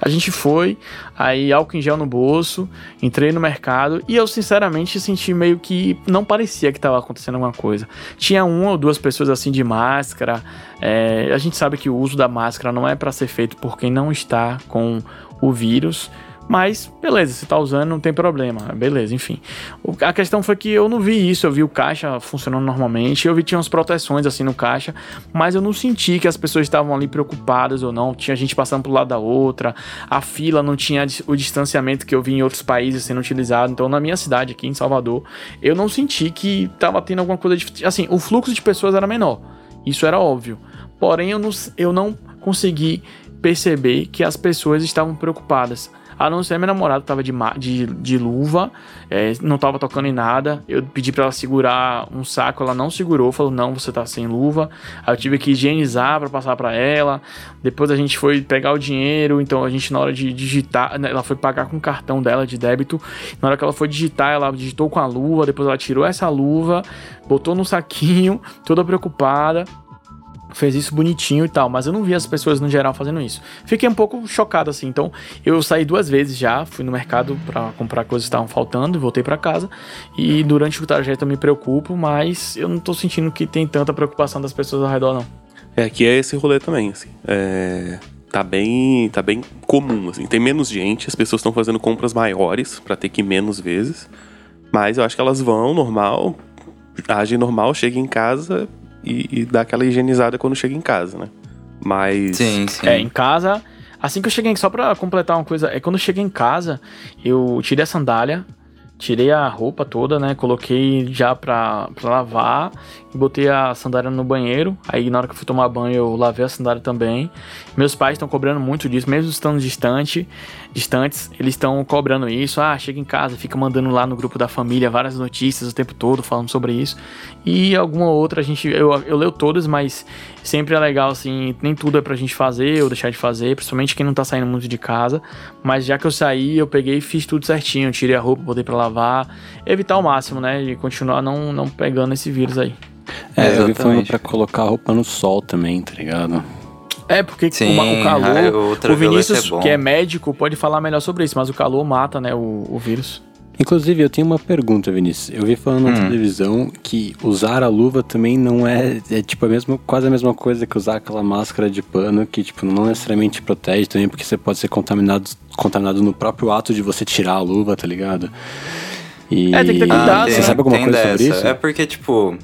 A gente foi, aí álcool em gel no bolso, entrei no mercado e eu sinceramente senti meio que não parecia que tava acontecendo alguma coisa. Tinha uma ou duas pessoas assim de máscara, é, a gente sabe que o uso da máscara não é para ser feito por quem não está com o vírus, mas, beleza, se tá usando, não tem problema. Beleza, enfim. O, a questão foi que eu não vi isso, eu vi o caixa funcionando normalmente, eu vi tinha umas proteções assim no caixa, mas eu não senti que as pessoas estavam ali preocupadas ou não. Tinha gente passando pro lado da outra, a fila não tinha o distanciamento que eu vi em outros países sendo utilizado. Então, na minha cidade, aqui em Salvador, eu não senti que tava tendo alguma coisa de. Assim, o fluxo de pessoas era menor. Isso era óbvio. Porém, eu não, eu não consegui perceber que as pessoas estavam preocupadas. A não ser minha namorada tava de, de, de luva, é, não tava tocando em nada. Eu pedi para ela segurar um saco, ela não segurou, falou: não, você tá sem luva. Aí eu tive que higienizar para passar para ela. Depois a gente foi pegar o dinheiro, então a gente, na hora de digitar, né, ela foi pagar com o cartão dela de débito. Na hora que ela foi digitar, ela digitou com a luva, depois ela tirou essa luva, botou no saquinho, toda preocupada fez isso bonitinho e tal, mas eu não vi as pessoas no geral fazendo isso. Fiquei um pouco chocado assim. Então, eu saí duas vezes já, fui no mercado para comprar coisas que estavam faltando e voltei para casa. E durante o trajeto eu me preocupo, mas eu não tô sentindo que tem tanta preocupação das pessoas ao redor não. É, aqui é esse rolê também, assim. É, tá bem, tá bem comum, assim. Tem menos gente, as pessoas estão fazendo compras maiores para ter que ir menos vezes. Mas eu acho que elas vão normal, agem normal, chega em casa, e, e dar aquela higienizada quando chega em casa, né? Mas. Sim, sim. É, em casa. Assim que eu cheguei, só pra completar uma coisa, é quando eu cheguei em casa, eu tirei a sandália, tirei a roupa toda, né? Coloquei já pra, pra lavar e botei a sandália no banheiro. Aí na hora que eu fui tomar banho, eu lavei a sandália também. Meus pais estão cobrando muito disso, mesmo estando distante, distantes, eles estão cobrando isso. Ah, chega em casa, fica mandando lá no grupo da família várias notícias o tempo todo falando sobre isso. E alguma outra a gente, eu, eu leio todas, mas sempre é legal assim, nem tudo é pra gente fazer ou deixar de fazer, principalmente quem não tá saindo muito de casa. Mas já que eu saí, eu peguei e fiz tudo certinho, tirei a roupa, botei pra lavar, evitar o máximo, né, de continuar não, não pegando esse vírus aí. É, eu vi falando pra colocar a roupa no sol também, tá ligado? É, porque Sim, o, o calor. Ah, o Vinícius, é que é médico, pode falar melhor sobre isso, mas o calor mata, né, o, o vírus. Inclusive, eu tenho uma pergunta, Vinícius. Eu vi falando na Hum. televisão que usar a luva também não é, é tipo a mesma, quase a mesma coisa que usar aquela máscara de pano que tipo não necessariamente protege também, porque você pode ser contaminado, contaminado no próprio ato de você tirar a luva, tá ligado? E É, tem que ter Ah, cuidado, você né? sabe alguma tem coisa sobre dessa. isso? É porque, tipo,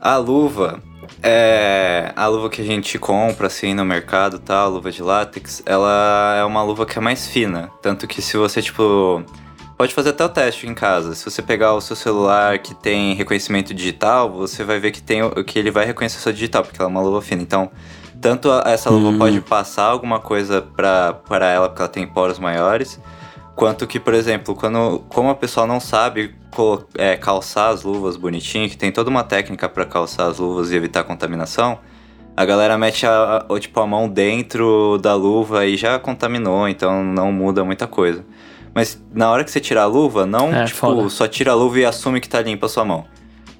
a luva. É, a luva que a gente compra assim no mercado, tal, luva de látex, ela é uma luva que é mais fina, tanto que se você tipo pode fazer até o teste em casa. Se você pegar o seu celular que tem reconhecimento digital, você vai ver que tem que ele vai reconhecer sua digital, porque ela é uma luva fina. Então, tanto essa luva Hum. pode passar alguma coisa para ela porque ela tem poros maiores, Quanto que, por exemplo, quando como a pessoa não sabe é, calçar as luvas bonitinho, que tem toda uma técnica para calçar as luvas e evitar contaminação, a galera mete a, a- tipo, a mão dentro da luva e já contaminou, então não muda muita coisa. Mas na hora que você tirar a luva, não É, tipo, foda. só tira a luva e assume que tá limpa a sua mão.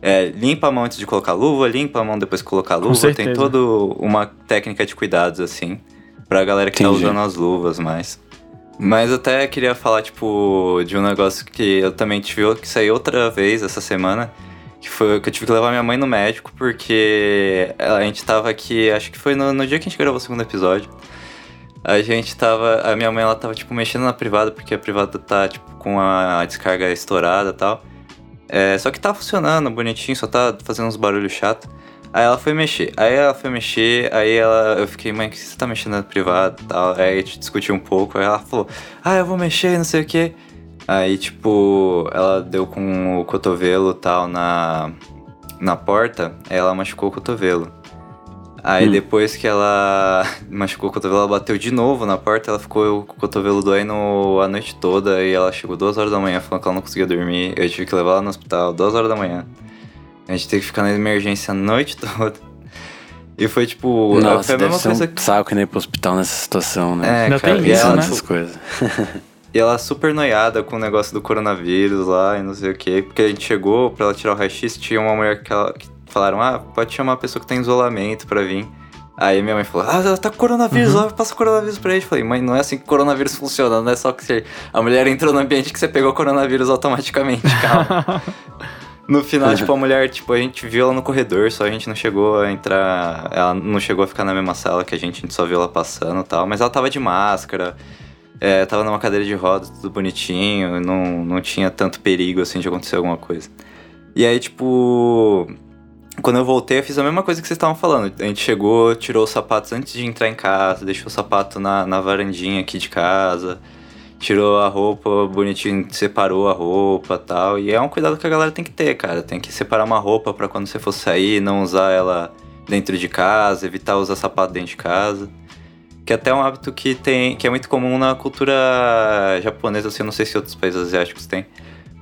É, limpa a mão antes de colocar a luva, limpa a mão depois de colocar a luva. Tem toda uma técnica de cuidados, assim, pra galera que tá Entendi. usando as luvas mais. Mas até queria falar, tipo, de um negócio que eu também tive que sair outra vez essa semana. Que foi que eu tive que levar minha mãe no médico, porque a gente tava aqui, acho que foi no, no dia que a gente gravou o segundo episódio. A gente tava. A minha mãe ela tava, tipo, mexendo na privada, porque a privada tá, tipo, com a descarga estourada e tal. É, só que tá funcionando bonitinho, só tá fazendo uns barulhos chatos. Aí ela foi mexer. Aí ela foi mexer, aí ela, eu fiquei, mãe, o que você tá mexendo no privado e tal? Aí a gente discutiu um pouco, aí ela falou, ah, eu vou mexer, não sei o quê. Aí, tipo, ela deu com o cotovelo e tal na, na porta, aí ela machucou o cotovelo. Aí Hum. depois que ela [LAUGHS] machucou o cotovelo, ela bateu de novo na porta, ela ficou com o cotovelo doendo a noite toda e ela chegou duas horas da manhã falando que ela não conseguia dormir. Eu tive que levar ela no hospital duas horas da manhã. A gente teve que ficar na emergência a noite [LAUGHS] toda. E foi tipo. Nossa, foi a deve mesma ser coisa um que. saco ir pro hospital nessa situação, né? É, Ainda cara, tem e isso, ela, né? Essas coisas. [LAUGHS] E ela super noiada com o negócio do coronavírus lá e não sei o que. Porque a gente chegou pra ela tirar o raio-x, tinha uma mulher que, ela, que falaram: ah, pode chamar a pessoa que tá em isolamento pra vir. Aí minha mãe falou: ah, ela tá com coronavírus, Uhum. lá, passa o coronavírus pra gente. Eu falei: mãe, não é assim que o coronavírus funciona, não é só que você... a mulher entrou no ambiente que você pegou o coronavírus automaticamente, calma. [LAUGHS] No final, tipo, a mulher, tipo, a gente viu ela no corredor, só a gente não chegou a entrar. Ela não chegou a ficar na mesma sala que a gente, a gente só viu ela passando e tal. Mas ela tava de máscara, é, tava numa cadeira de rodas, tudo bonitinho, não, não tinha tanto perigo assim de acontecer alguma coisa. E aí, tipo. Quando eu voltei, eu fiz a mesma coisa que vocês estavam falando. A gente chegou, tirou os sapatos antes de entrar em casa, deixou o sapato na, na varandinha aqui de casa, tirou a roupa bonitinho, separou a roupa tal. E é um cuidado que a galera tem que ter, cara. Tem que separar uma roupa pra quando você for sair, não usar ela dentro de casa, evitar usar sapato dentro de casa. Que até é um hábito que tem, que é muito comum na cultura japonesa, assim, eu não sei se outros países asiáticos têm.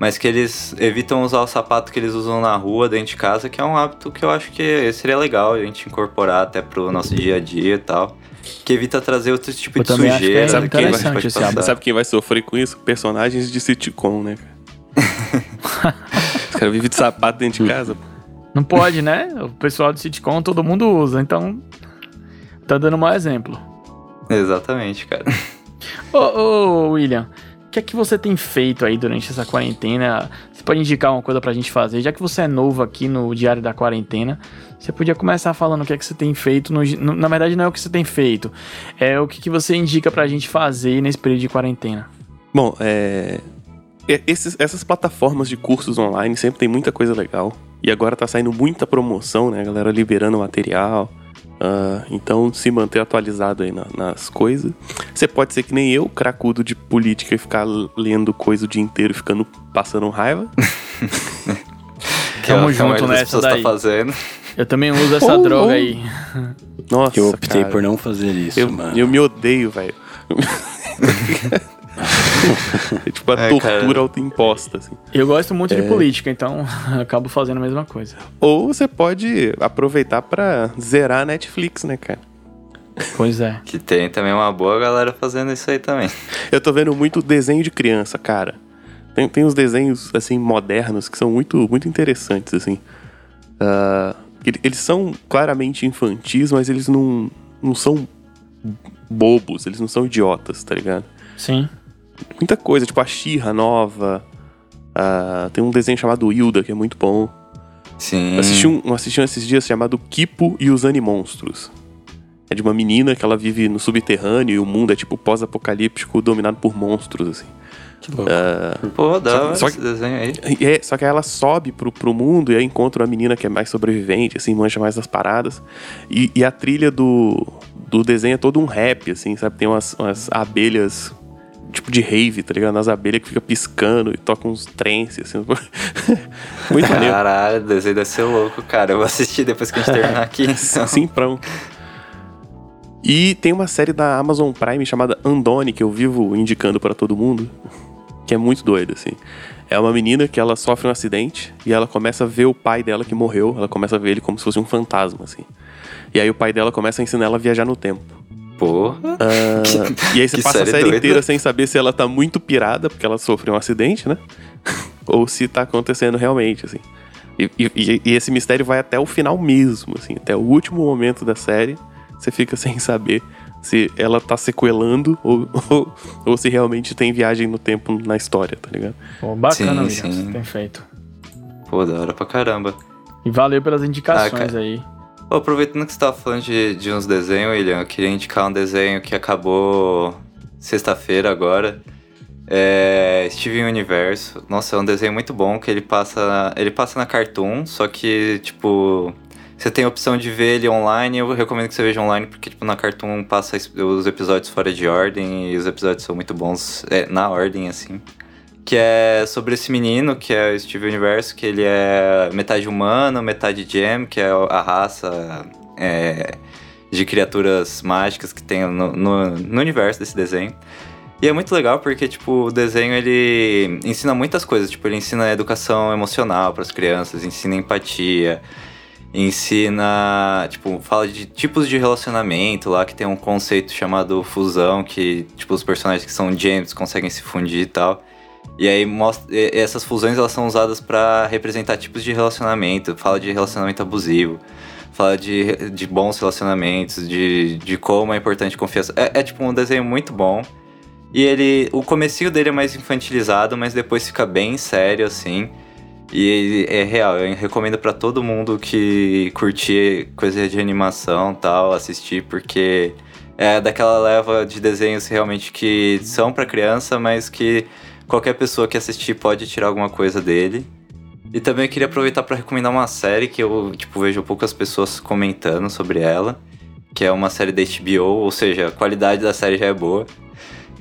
Mas que eles evitam usar o sapato que eles usam na rua, dentro de casa, que é um hábito que eu acho que seria legal a gente incorporar até pro nosso dia a dia e tal. Que evita trazer outro tipo Eu de é sujeira. que a gente interessante pode esse passar. hábito. Sabe quem vai sofrer com isso? Personagens de sitcom, né? cara? [LAUGHS] Os caras vivem de sapato dentro de casa. Não pode, né? O pessoal do sitcom todo mundo usa, então. Tá dando um mau exemplo. Exatamente, cara. Ô, ô, William, que é que você tem feito aí durante essa quarentena? Você pode indicar uma coisa pra gente fazer? Já que você é novo aqui no Diário da Quarentena, você podia começar falando o que é que você tem feito. no- no- na verdade, não é o que você tem feito, é o que, que você indica pra gente fazer nesse período de quarentena. Bom, é. e- esses- essas plataformas de cursos online sempre tem muita coisa legal. E agora tá saindo muita promoção, né? A galera liberando material. Ah, então, se manter atualizado aí na- nas coisas. Você pode ser que nem eu, cracudo de política, e ficar lendo coisa o dia inteiro, ficando passando raiva. [LAUGHS] Que é o Tamo maioria junto nessa pessoas daí. tá fazendo. Eu também uso essa [LAUGHS] Ou- droga ou- aí. Nossa, Eu optei cara. por não fazer isso, Eu, mano. eu me odeio, velho. [LAUGHS] [LAUGHS] é tipo a É, tortura autoimposta, assim. Eu gosto muito É. de política, então [LAUGHS] acabo fazendo a mesma coisa. Ou você pode aproveitar pra zerar a Netflix, né, cara? Pois é. Que tem também uma boa galera fazendo isso aí também. Eu tô vendo muito desenho de criança, cara. Tem, tem uns desenhos, assim, modernos que são muito, muito interessantes, assim. Ele- eles são claramente infantis, mas eles não, não são bobos, eles não são idiotas, tá ligado? Sim. Muita coisa, tipo a Xirra nova. ah, tem um desenho chamado Hilda, que é muito bom. Sim. Eu assisti um, assisti um esses dias chamado Kipo e os Animonstros. É de uma menina que ela vive no subterrâneo e o mundo é tipo pós-apocalíptico dominado por monstros, assim. Que louco. Pô, dá Só- só esse que- desenho aí. É, só que aí ela sobe pro, pro mundo e aí encontra uma menina que é mais sobrevivente, assim, manja mais das paradas. E, e a trilha do, do desenho é todo um rap, assim, sabe? Tem umas, umas abelhas, tipo de rave, tá ligado? As abelhas que ficam piscando e tocam uns trance, assim. [LAUGHS] Muito maneiro. Caralho, o desenho deve ser louco, cara. Eu vou assistir depois que a gente terminar aqui. [LAUGHS] Então. Simprão. E tem uma série da Amazon Prime chamada Andone, que eu vivo indicando pra todo mundo, que é muito doida, assim. É uma menina que ela sofre um acidente e ela começa a ver o pai dela que morreu, ela começa a ver ele como se fosse um fantasma, assim. E aí o pai dela começa a ensinar ela a viajar no tempo. Porra. E aí você [LAUGHS] Que passa a série doida. inteira sem saber se ela tá muito pirada porque ela sofreu um acidente, né? [LAUGHS] Ou se tá acontecendo realmente, assim. E, e- e esse mistério vai até o final mesmo, assim, até o último momento da série. Você fica [LAUGHS] sem saber se ela tá sequelando ou, ou, ou se realmente tem viagem no tempo na história, tá ligado? Pô, bacana, Sim, William, sim. você tem feito. Pô, da hora pra caramba. E valeu pelas indicações Ah, aí. Aproveitando que você tava falando de, de uns desenhos, William, eu queria indicar um desenho que acabou sexta-feira agora. É Steven Universo. Nossa, é um desenho muito bom que ele passa. Ele passa na Cartoon, só que, tipo. Você tem a opção de ver ele online, eu recomendo que você veja online, porque tipo, na Cartoon passa os episódios fora de ordem e os episódios são muito bons é, na ordem, assim. Que é sobre esse menino, que é o Steve Universo, que ele é metade humano, metade gem, que é a raça é, de criaturas mágicas que tem no, no, no universo desse desenho. E é muito legal porque, tipo, o desenho ele ensina muitas coisas. Tipo, ele ensina educação emocional para as crianças, ensina empatia, ensina, tipo, fala de tipos de relacionamento lá, que tem um conceito chamado fusão, que, tipo, os personagens que são gêmeos conseguem se fundir e tal. E aí mostra, essas fusões elas são usadas para representar tipos de relacionamento, fala de relacionamento abusivo, fala de, de bons relacionamentos, de, de como é importante confiança. É, é tipo um desenho muito bom. E ele. O comecinho dele é mais infantilizado, mas depois fica bem sério, assim. E é real, eu recomendo para todo mundo que curtir coisa de animação tal, assistir, porque é daquela leva de desenhos realmente que são para criança, mas que qualquer pessoa que assistir pode tirar alguma coisa dele. E também eu queria aproveitar para recomendar uma série que eu, tipo, vejo poucas pessoas comentando sobre ela, que é uma série da HBO, ou seja, a qualidade da série já é boa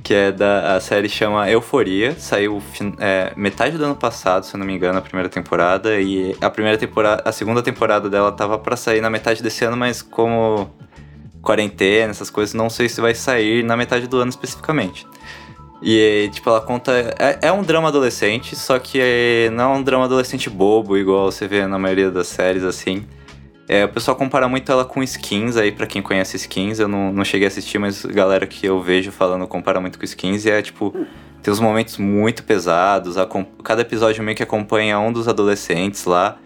que é da a série chama Euforia, saiu é, metade do ano passado, se eu não me engano, a primeira temporada e a primeira temporada, a segunda temporada dela tava para sair na metade desse ano, mas como quarentena, essas coisas, não sei se vai sair na metade do ano especificamente. E, tipo, ela conta. É, é um drama adolescente, só que não é um drama adolescente bobo, igual você vê na maioria das séries, assim. É, o pessoal compara muito ela com skins aí, para quem conhece skins. Eu não, não cheguei a assistir, mas galera que eu vejo falando compara muito com skins. E é tipo, tem uns momentos muito pesados. A, cada episódio meio que acompanha um dos adolescentes lá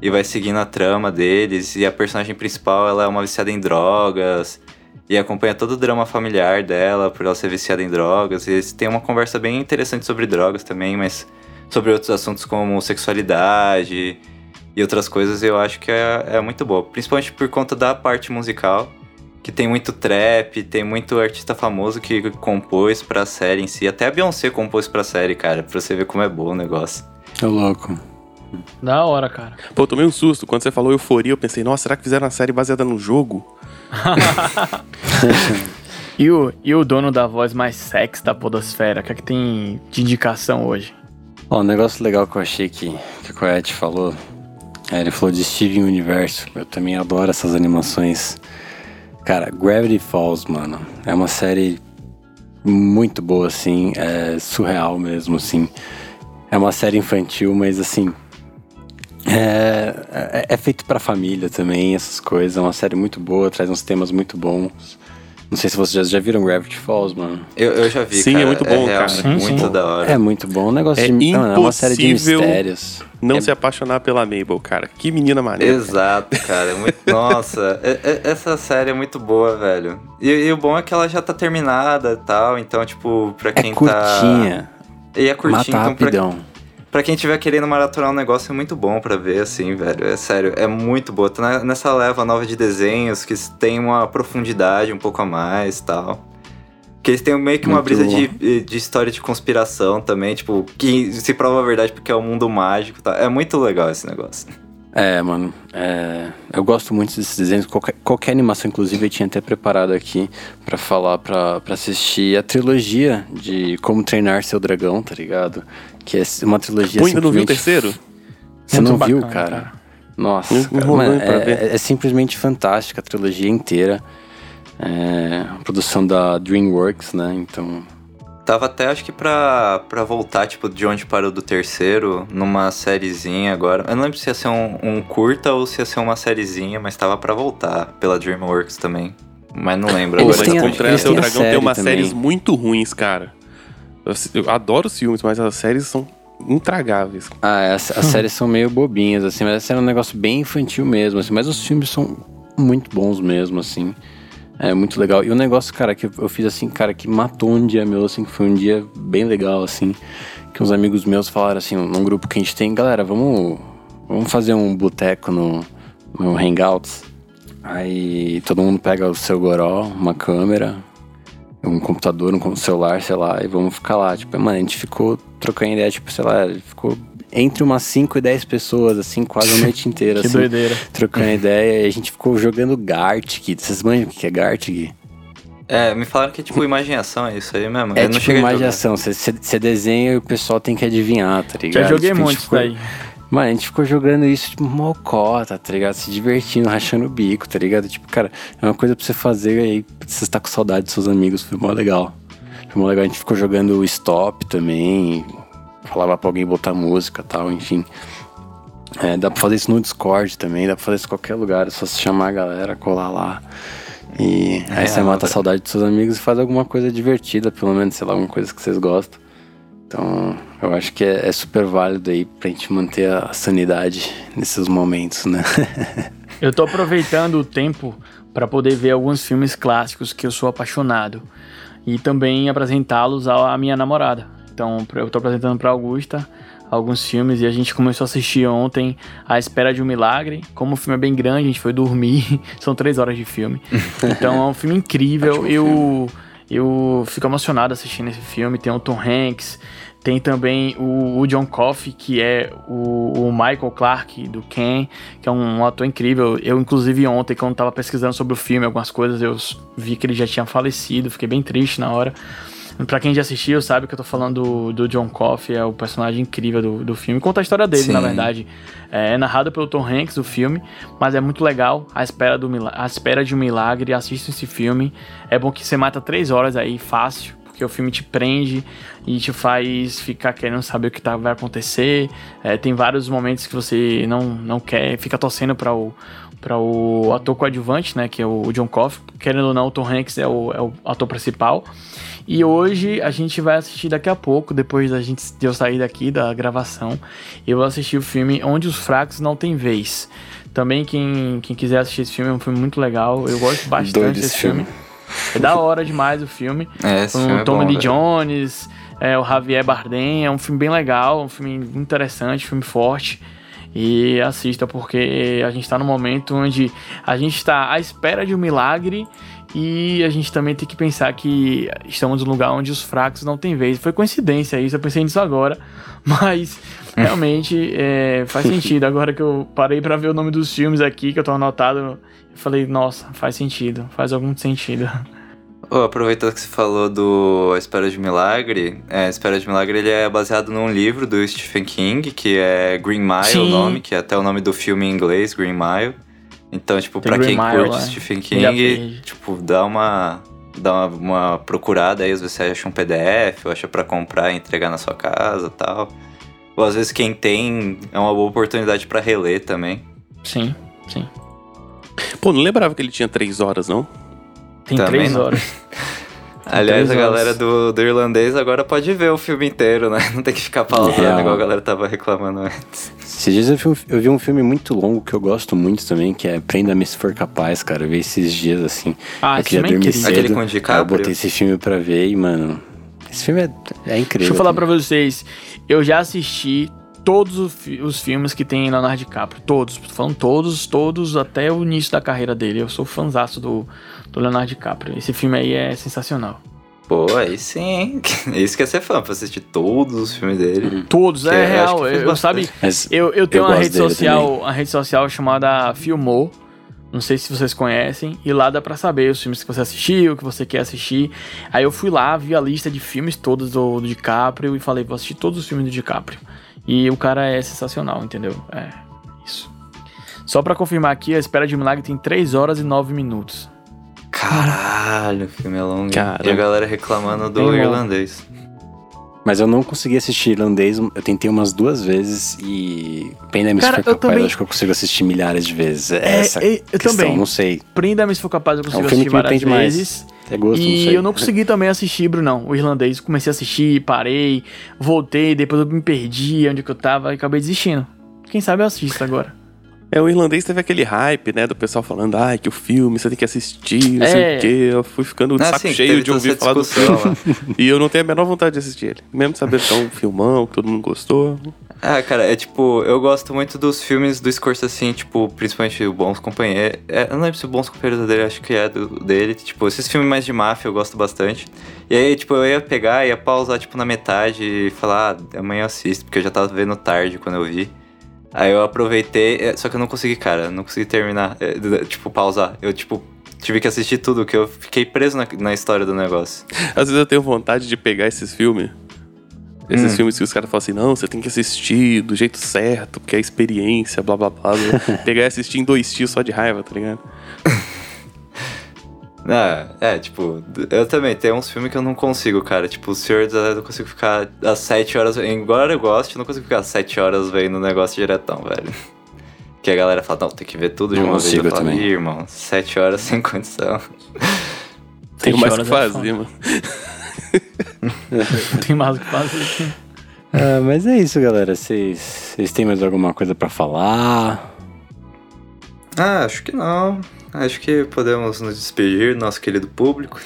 e vai seguindo a trama deles. E a personagem principal ela é uma viciada em drogas. E acompanha todo o drama familiar dela por ela ser viciada em drogas. E tem uma conversa bem interessante sobre drogas também, mas sobre outros assuntos como sexualidade e outras coisas, eu acho que é, é muito boa. Principalmente por conta da parte musical, que tem muito trap, tem muito artista famoso que compôs pra série em si. Até a Beyoncé compôs pra série, cara, pra você ver como é bom o negócio. É louco. Da hora, cara. Pô, eu tomei um susto. Quando você falou euforia, eu pensei, nossa, será que fizeram uma série baseada no jogo? [LAUGHS] e, o, e o dono da voz mais sexy da podosfera? O que é que tem de indicação hoje? Ó, um negócio legal que eu achei que, que o Coete falou é, ele falou de Steven Universo. Eu também adoro essas animações. Cara, Gravity Falls, mano, é uma série muito boa, assim. É surreal mesmo, assim. É uma série infantil, mas assim. É, é, é feito pra família também, essas coisas. É uma série muito boa, traz uns temas muito bons. Não sei se vocês já, viram Gravity Falls, mano. Eu, eu já vi, Sim, é cara. é muito bom, é cara. Sim, muito sim. da hora. É muito bom. Um negócio é de... Não, é uma série de mistérios. não é... se apaixonar pela Mabel, cara. Que menina maneira. Exato, cara. Muito... [LAUGHS] Nossa, essa série é muito boa, velho. E, e, o bom é que ela já tá terminada e tal. Então, tipo, pra quem é curtinha. tá... E é curtinha. Mata então, rapidão. Pra pra quem tiver querendo maratonar um negócio, é muito bom para ver, assim, velho. É sério, é muito boa. Tá nessa leva nova de desenhos que tem uma profundidade um pouco a mais tal. Que eles têm meio que uma muito brisa de, de história de conspiração também, tipo, que se prova a verdade porque é o um mundo mágico tá? É muito legal esse negócio. É, mano. É... Eu gosto muito desses desenhos. Qualquer, qualquer animação, inclusive, eu tinha até preparado aqui para falar, para assistir a trilogia de Como Treinar Seu Dragão, tá ligado? Que é uma trilogia. Pô, ainda não viu o terceiro? Você não bacana, viu, cara? cara? Nossa, cara, mano, é, é, simplesmente fantástica a trilogia inteira. É, produção da DreamWorks, né? Então. Tava até acho que pra, pra voltar, tipo, de onde parou do terceiro, numa sériezinha agora. Eu não lembro se ia ser um, um curta ou se ia ser uma sériezinha, mas tava pra voltar pela DreamWorks também. Mas não lembro. Pô, mas Contra Seu Dragão tem umas também. séries muito ruins, cara. Eu adoro os filmes, mas as séries são intragáveis. Ah, as, as [LAUGHS] séries são meio bobinhas, assim, mas era um negócio bem infantil mesmo, assim, mas os filmes são muito bons mesmo, assim. É muito legal. E o negócio, cara, que eu fiz assim, cara, que matou um dia meu, assim, que foi um dia bem legal, assim. Que uns amigos meus falaram assim, num grupo que a gente tem, galera, vamos, vamos fazer um boteco no, no Hangouts. Aí todo mundo pega o seu goró, uma câmera, um computador, um celular, sei lá, e vamos ficar lá. Tipo, mano, a gente ficou trocando ideia, tipo, sei lá, ficou entre umas 5 e 10 pessoas, assim, quase a noite [LAUGHS] inteira, Que assim, doideira. trocando [LAUGHS] ideia. E a gente ficou jogando Gartic. Vocês manjam o que é Gartic? É, me falaram que é tipo imaginação, é isso aí mesmo. É Eu não tipo imaginação. Você- desenha e o pessoal tem que adivinhar, tá ligado? Já joguei Tipo, muito isso ficou- daí. Mano, a gente ficou jogando isso, tipo, mocota, tá ligado? Se divertindo, rachando o bico, tá ligado? Tipo, cara, é uma coisa pra você fazer aí, você tá com saudade dos seus amigos, foi mó legal. Foi mó legal, a gente ficou jogando o stop também, falava pra alguém botar música e tal, enfim. É, dá pra fazer isso no Discord também, dá pra fazer isso em qualquer lugar, é só se chamar a galera, colar lá. E aí É, você mata a outra- saudade dos seus amigos e faz alguma coisa divertida, pelo menos, sei lá, alguma coisa que vocês gostam. Então, eu acho que é, é super válido aí pra gente manter a sanidade nesses momentos, né? [LAUGHS] Eu tô aproveitando o tempo para poder ver alguns filmes clássicos que eu sou apaixonado e também apresentá-los à minha namorada. Então, eu tô apresentando para Augusta alguns filmes e a gente começou a assistir ontem A Espera de um Milagre. Como o filme é bem grande, a gente foi dormir. [LAUGHS] São três horas de filme. Então, é um filme incrível. Eu eu fico emocionado assistindo esse filme. Tem o Tom Hanks, tem também o, o John Coffey, que é o, o Michael Clark do Ken, que é um, um ator incrível. Eu, inclusive, ontem, quando tava pesquisando sobre o filme, algumas coisas, eu vi que ele já tinha falecido, fiquei bem triste na hora. Pra quem já assistiu, sabe que eu tô falando do, do John Coffey, é o personagem incrível do, do filme. Conta a história dele, Sim. na verdade. É, é narrado pelo Tom Hanks, o filme, mas é muito legal. A espera, do, a espera de um milagre. Assista esse filme. É bom que você mata três horas aí, fácil, porque o filme te prende e te faz ficar querendo saber o que tá, vai acontecer. É, tem vários momentos que você não, não quer, fica torcendo para o para o ator coadjuvante, né, que é o John Coffey. Querendo ou não, o Tom Hanks é o, é o ator principal. E hoje a gente vai assistir daqui a pouco, depois da gente de eu sair daqui da gravação, eu vou assistir o filme Onde os Fracos Não Têm Vez. Também quem, quem quiser assistir esse filme é um filme muito legal, eu gosto bastante desse esse filme. filme. É da hora demais o filme. [LAUGHS] É, esse Com o é Tommy Lee. Jones, é, o Javier Bardem, é um filme bem legal, um filme interessante, filme forte. E assista porque a gente tá num momento onde a gente está à espera de um milagre e a gente também tem que pensar que estamos num lugar onde os fracos não têm vez. Foi coincidência isso, eu pensei nisso agora, [LAUGHS] mas realmente é, faz sentido. Agora que eu parei pra ver o nome dos filmes aqui que eu tô anotado, eu falei, nossa, faz sentido, faz algum sentido. Ô, aproveitando que você falou do A Espera de Milagre, é, A Espera de Milagre ele é baseado num livro do Stephen King, que é Green Mile Sim. o nome, que é até o nome do filme em inglês, Green Mile. Então, tipo, Tem pra Green quem Mile, curte é. Stephen King, tipo, dá uma dá uma, uma procurada aí, às vezes você acha um PDF, ou acha pra comprar e entregar na sua casa tal. Ou às vezes quem tem é uma boa oportunidade pra reler também. Sim, sim. Pô, não lembrava que ele tinha três horas, não? Tem Também três não. horas. [LAUGHS] Aliás, a galera do, do irlandês agora pode ver o filme inteiro, né? [LAUGHS] Não tem que ficar pausando Real. igual a galera tava reclamando antes. Esses dias eu vi, um, eu vi um filme muito longo que eu gosto muito também, que é Prenda-me se for capaz, cara. Eu vi esses dias assim. Ah, eu queria é dormir cedo. Aquele com eu botei esse filme pra ver e, mano. Esse filme é, é incrível. Deixa eu falar também. pra vocês. Eu já assisti todos os, os filmes que tem Leonardo DiCaprio. Todos. Tô falando todos, todos, até o início da carreira dele. Eu sou fãzaço do, do Leonardo DiCaprio. Esse filme aí é sensacional. Pô, aí sim, hein? Isso que é ser fã, pra assistir todos os filmes dele. Todos, Que é acho real. Eu, eu sabe, eu, eu tenho Eu uma rede social, também. uma rede social chamada Filmou. Não sei se vocês conhecem, e lá dá pra saber os filmes que você assistiu, que você quer assistir. Aí eu fui lá, vi a lista de filmes todos do, do DiCaprio e falei, vou assistir todos os filmes do DiCaprio. E o cara é sensacional, entendeu? É, isso. Só pra confirmar aqui, a Espera de Milagre tem 3 horas e 9 minutos. Caralho, o filme é longo. Caramba. E a galera reclamando do longo. irlandês. Mas eu não consegui assistir irlandês, eu tentei umas duas vezes e Prenda-me se for eu capaz, também- eu acho que eu consigo assistir milhares de vezes. É É, essa é, eu questão, também. não sei. Prenda-me se for capaz, eu consigo É um filme assistir que me várias mais. vezes. É gosto, não E sei. eu não consegui também assistir, Brunão, o irlandês. Comecei a assistir, parei, voltei, depois eu me perdi onde que eu tava e acabei desistindo. Quem sabe eu assisto agora. É, o irlandês teve aquele hype, né, do pessoal falando, ai, que o filme você tem que assistir, não sei É. o quê. Eu fui ficando de Ah, saco sim, cheio de ouvir falar do filme. [LAUGHS] e eu não tenho a menor vontade de assistir ele. Mesmo sabendo que é um filmão, que todo mundo gostou. Ah, cara, é tipo, eu gosto muito dos filmes do Scorsese, assim, tipo, principalmente o Bons Companheiros. É, eu não lembro se o Bons Companheiros dele, acho que é do, dele. Tipo, esses filmes mais de máfia eu gosto bastante. E aí, tipo, eu ia pegar, ia pausar, tipo, na metade e falar, ah, amanhã eu assisto, porque eu já tava vendo tarde quando eu vi. Aí eu aproveitei, é, só que eu não consegui, cara, não consegui terminar, é, tipo, pausar. Eu, tipo, tive que assistir tudo, que eu fiquei preso na, na história do negócio. Às vezes eu tenho vontade de pegar esses filmes. Esses Hum. filmes que os caras falam assim, não, você tem que assistir do jeito certo, porque é experiência, blá blá blá. blá. [LAUGHS] pegar e assistir em dois tios só de raiva, tá ligado? [LAUGHS] Ah, é, tipo, eu também, tem uns filmes que eu não consigo, cara. Tipo, o Senhor dos Anéis eu não consigo ficar às 7 horas. Embora eu goste, eu não consigo ficar às 7 horas vendo o negócio diretão, velho. [LAUGHS] Que a galera fala, não, tem que ver tudo de Não uma vez. consigo Eu falo, também. "Ih, irmão, 7 horas sem condição. [LAUGHS] Tenho Sete mais o que é fazer, mano. Não [LAUGHS] tem mais o que fazer. Ah, mas é isso, galera. Vocês vocês têm mais alguma coisa pra falar? Ah, acho que não. Acho que podemos nos despedir do nosso querido público.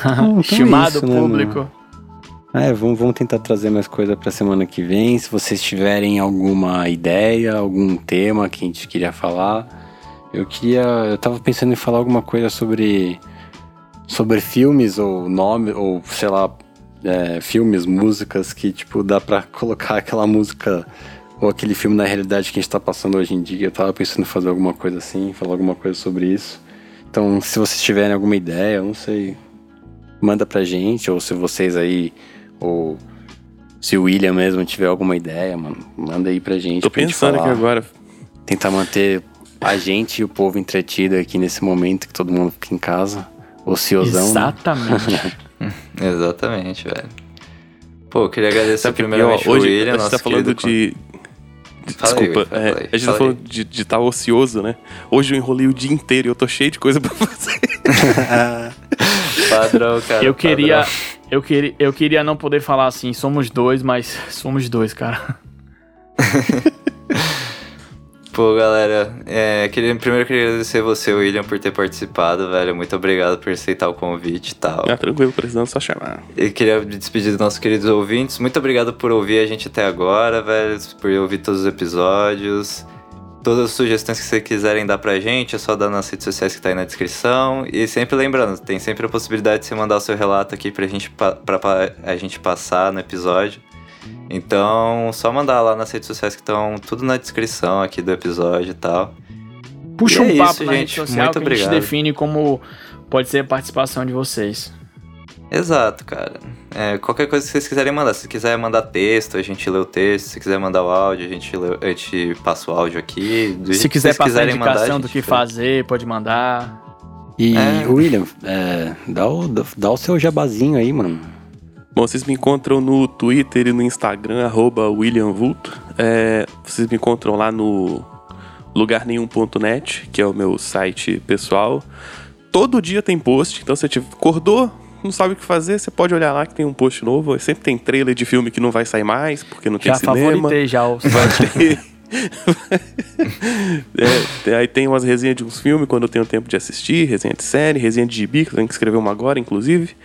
Então é Estimado isso, né, público. É, vamos, vamos tentar trazer mais coisa pra semana que vem. Se vocês tiverem alguma ideia, algum tema que a gente queria falar, eu queria. Eu tava pensando em falar alguma coisa sobre. sobre filmes ou nome, ou sei lá, é, filmes, músicas que, tipo, dá pra [LAUGHS] colocar aquela música ou aquele filme na realidade que a gente tá passando hoje em dia. Eu tava pensando em fazer alguma coisa assim, falar alguma coisa sobre isso. Então, se vocês tiverem alguma ideia, eu não sei, manda pra gente, ou se vocês aí, ou se o William mesmo tiver alguma ideia, mano, manda aí pra gente. Tô pra gente pensando aqui agora. Tentar manter a gente e o povo entretido aqui nesse momento que todo mundo fica em casa, ociosão. né? Exatamente. [LAUGHS] Exatamente, velho. Pô, eu queria agradecer que, primeiramente ó, o hoje William, a gente nosso tá falando querido de. De- aí, Desculpa, é, aí, a gente tá falando aí. de estar ocioso, né? Hoje eu enrolei o dia inteiro e eu tô cheio de coisa [LAUGHS] pra fazer. [LAUGHS] Padrão, cara. Eu queria, padrão. eu queria, eu queria não poder falar assim, somos dois, mas somos dois, cara. [LAUGHS] Pô, galera, é, queria, primeiro eu queria agradecer você, William, por ter participado, velho. Muito obrigado por aceitar o convite e tal. Ah, tranquilo, precisando só chamar. E queria me despedir dos nossos queridos ouvintes. Muito obrigado por ouvir a gente até agora, velho. Por ouvir todos os episódios. Todas as sugestões que vocês quiserem dar pra gente, é só dar nas redes sociais que tá aí na descrição. E sempre lembrando, tem sempre a possibilidade de você mandar o seu relato aqui pra gente, pra, pra a gente passar no episódio. Então, só mandar lá nas redes sociais que estão tudo na descrição aqui do episódio e tal. Puxa E é um papo isso, na gente. rede social Muito que a gente obrigado. define como pode ser a participação de vocês. Exato, cara. É, qualquer coisa que vocês quiserem mandar. Se quiser mandar texto, a gente lê o texto. Se quiser mandar o áudio, a gente, lê, a gente passa o áudio aqui. Do Se quiser vocês passar quiserem mandar, a indicação do que faz. fazer, pode mandar. E, É. William, é, dá, o, dá o seu jabazinho aí, mano. Bom, vocês me encontram no Twitter e no Instagram, arroba. É, vocês me encontram lá no lugarnenhum.net, que é o meu site pessoal. Todo dia tem post, então se você acordou, não sabe o que fazer, você pode olhar lá que tem um post novo. Sempre tem trailer de filme que não vai sair mais, porque não tem Já cinema. favoritei já o. [LAUGHS] É, aí tem umas resenhas de uns filmes quando eu tenho tempo de assistir, resenha de série, resenha de gibi, que eu tenho que escrever uma agora, inclusive.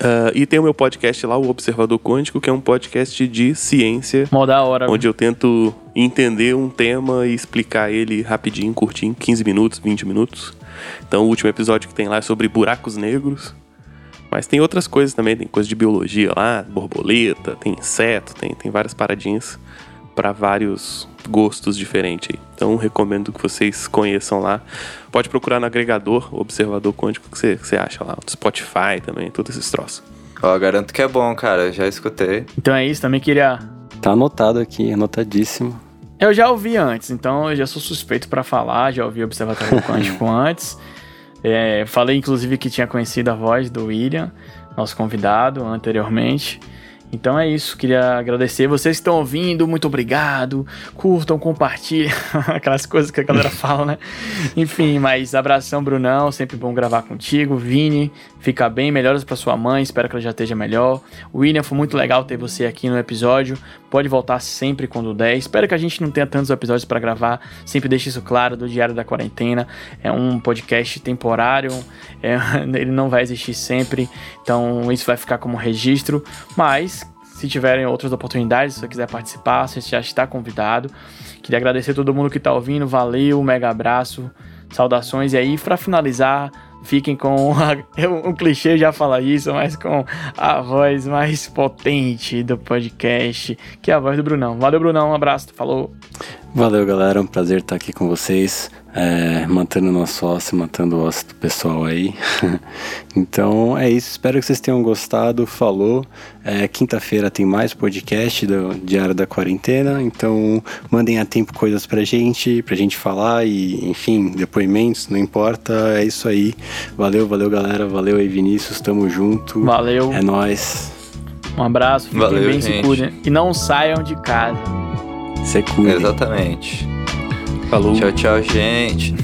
Ah, e tem o meu podcast lá, o Observador Quântico, que é um podcast de ciência, Mó da hora. onde eu tento entender um tema e explicar ele rapidinho, curtinho, 15 minutos, 20 minutos. Então o último episódio que tem lá é sobre buracos negros. Mas tem outras coisas também, tem coisa de biologia lá, borboleta, tem inseto, tem, tem várias paradinhas para vários gostos diferentes aí. Então recomendo que vocês conheçam lá. Pode procurar no agregador, Observador Quântico, que você, que você acha lá. No Spotify também, todos esses troços. Ó, garanto que é bom, cara. Já escutei. Então é isso, também queria. Tá anotado aqui, anotadíssimo. Eu já ouvi antes, então eu já sou suspeito pra falar, já ouvi Observatório [LAUGHS] Quântico antes. É, falei inclusive que tinha conhecido a voz do William, nosso convidado, anteriormente. Então é isso, queria agradecer vocês que estão ouvindo, muito obrigado. Curtam, compartilhem, [LAUGHS] aquelas coisas que a galera [LAUGHS] fala, né? Enfim, mas abração, Brunão, sempre bom gravar contigo. Vini, fica bem, melhoras para sua mãe, espero que ela já esteja melhor. William, foi muito legal ter você aqui no episódio. Pode voltar sempre quando der. Espero que a gente não tenha tantos episódios para gravar, sempre deixe isso claro do Diário da Quarentena. É um podcast temporário, é, [LAUGHS] ele não vai existir sempre, então isso vai ficar como registro, mas se tiverem outras oportunidades, se você quiser participar, você já está convidado. Queria agradecer a todo mundo que está ouvindo, valeu, mega abraço, saudações. E aí, para finalizar, fiquem com [LAUGHS] um clichê já fala isso, mas com a voz mais potente do podcast, que é a voz do Brunão. Valeu, Brunão, um abraço, falou. Valeu, galera, um prazer estar aqui com vocês é, matando nosso osso, matando o osso do pessoal aí. [LAUGHS] então é isso, espero que vocês tenham gostado. Falou. É, Quinta-feira tem mais podcast do Diário da Quarentena, então mandem a tempo coisas pra gente, pra gente falar e, enfim, depoimentos, não importa. É isso aí. Valeu, valeu, galera. Valeu aí, Vinícius. Tamo junto. Valeu. É nóis. Um abraço, fiquem valeu, bem, gente. se cuidem. E não saiam de casa. Se cuidem. Exatamente. Falou. Tchau, tchau, gente.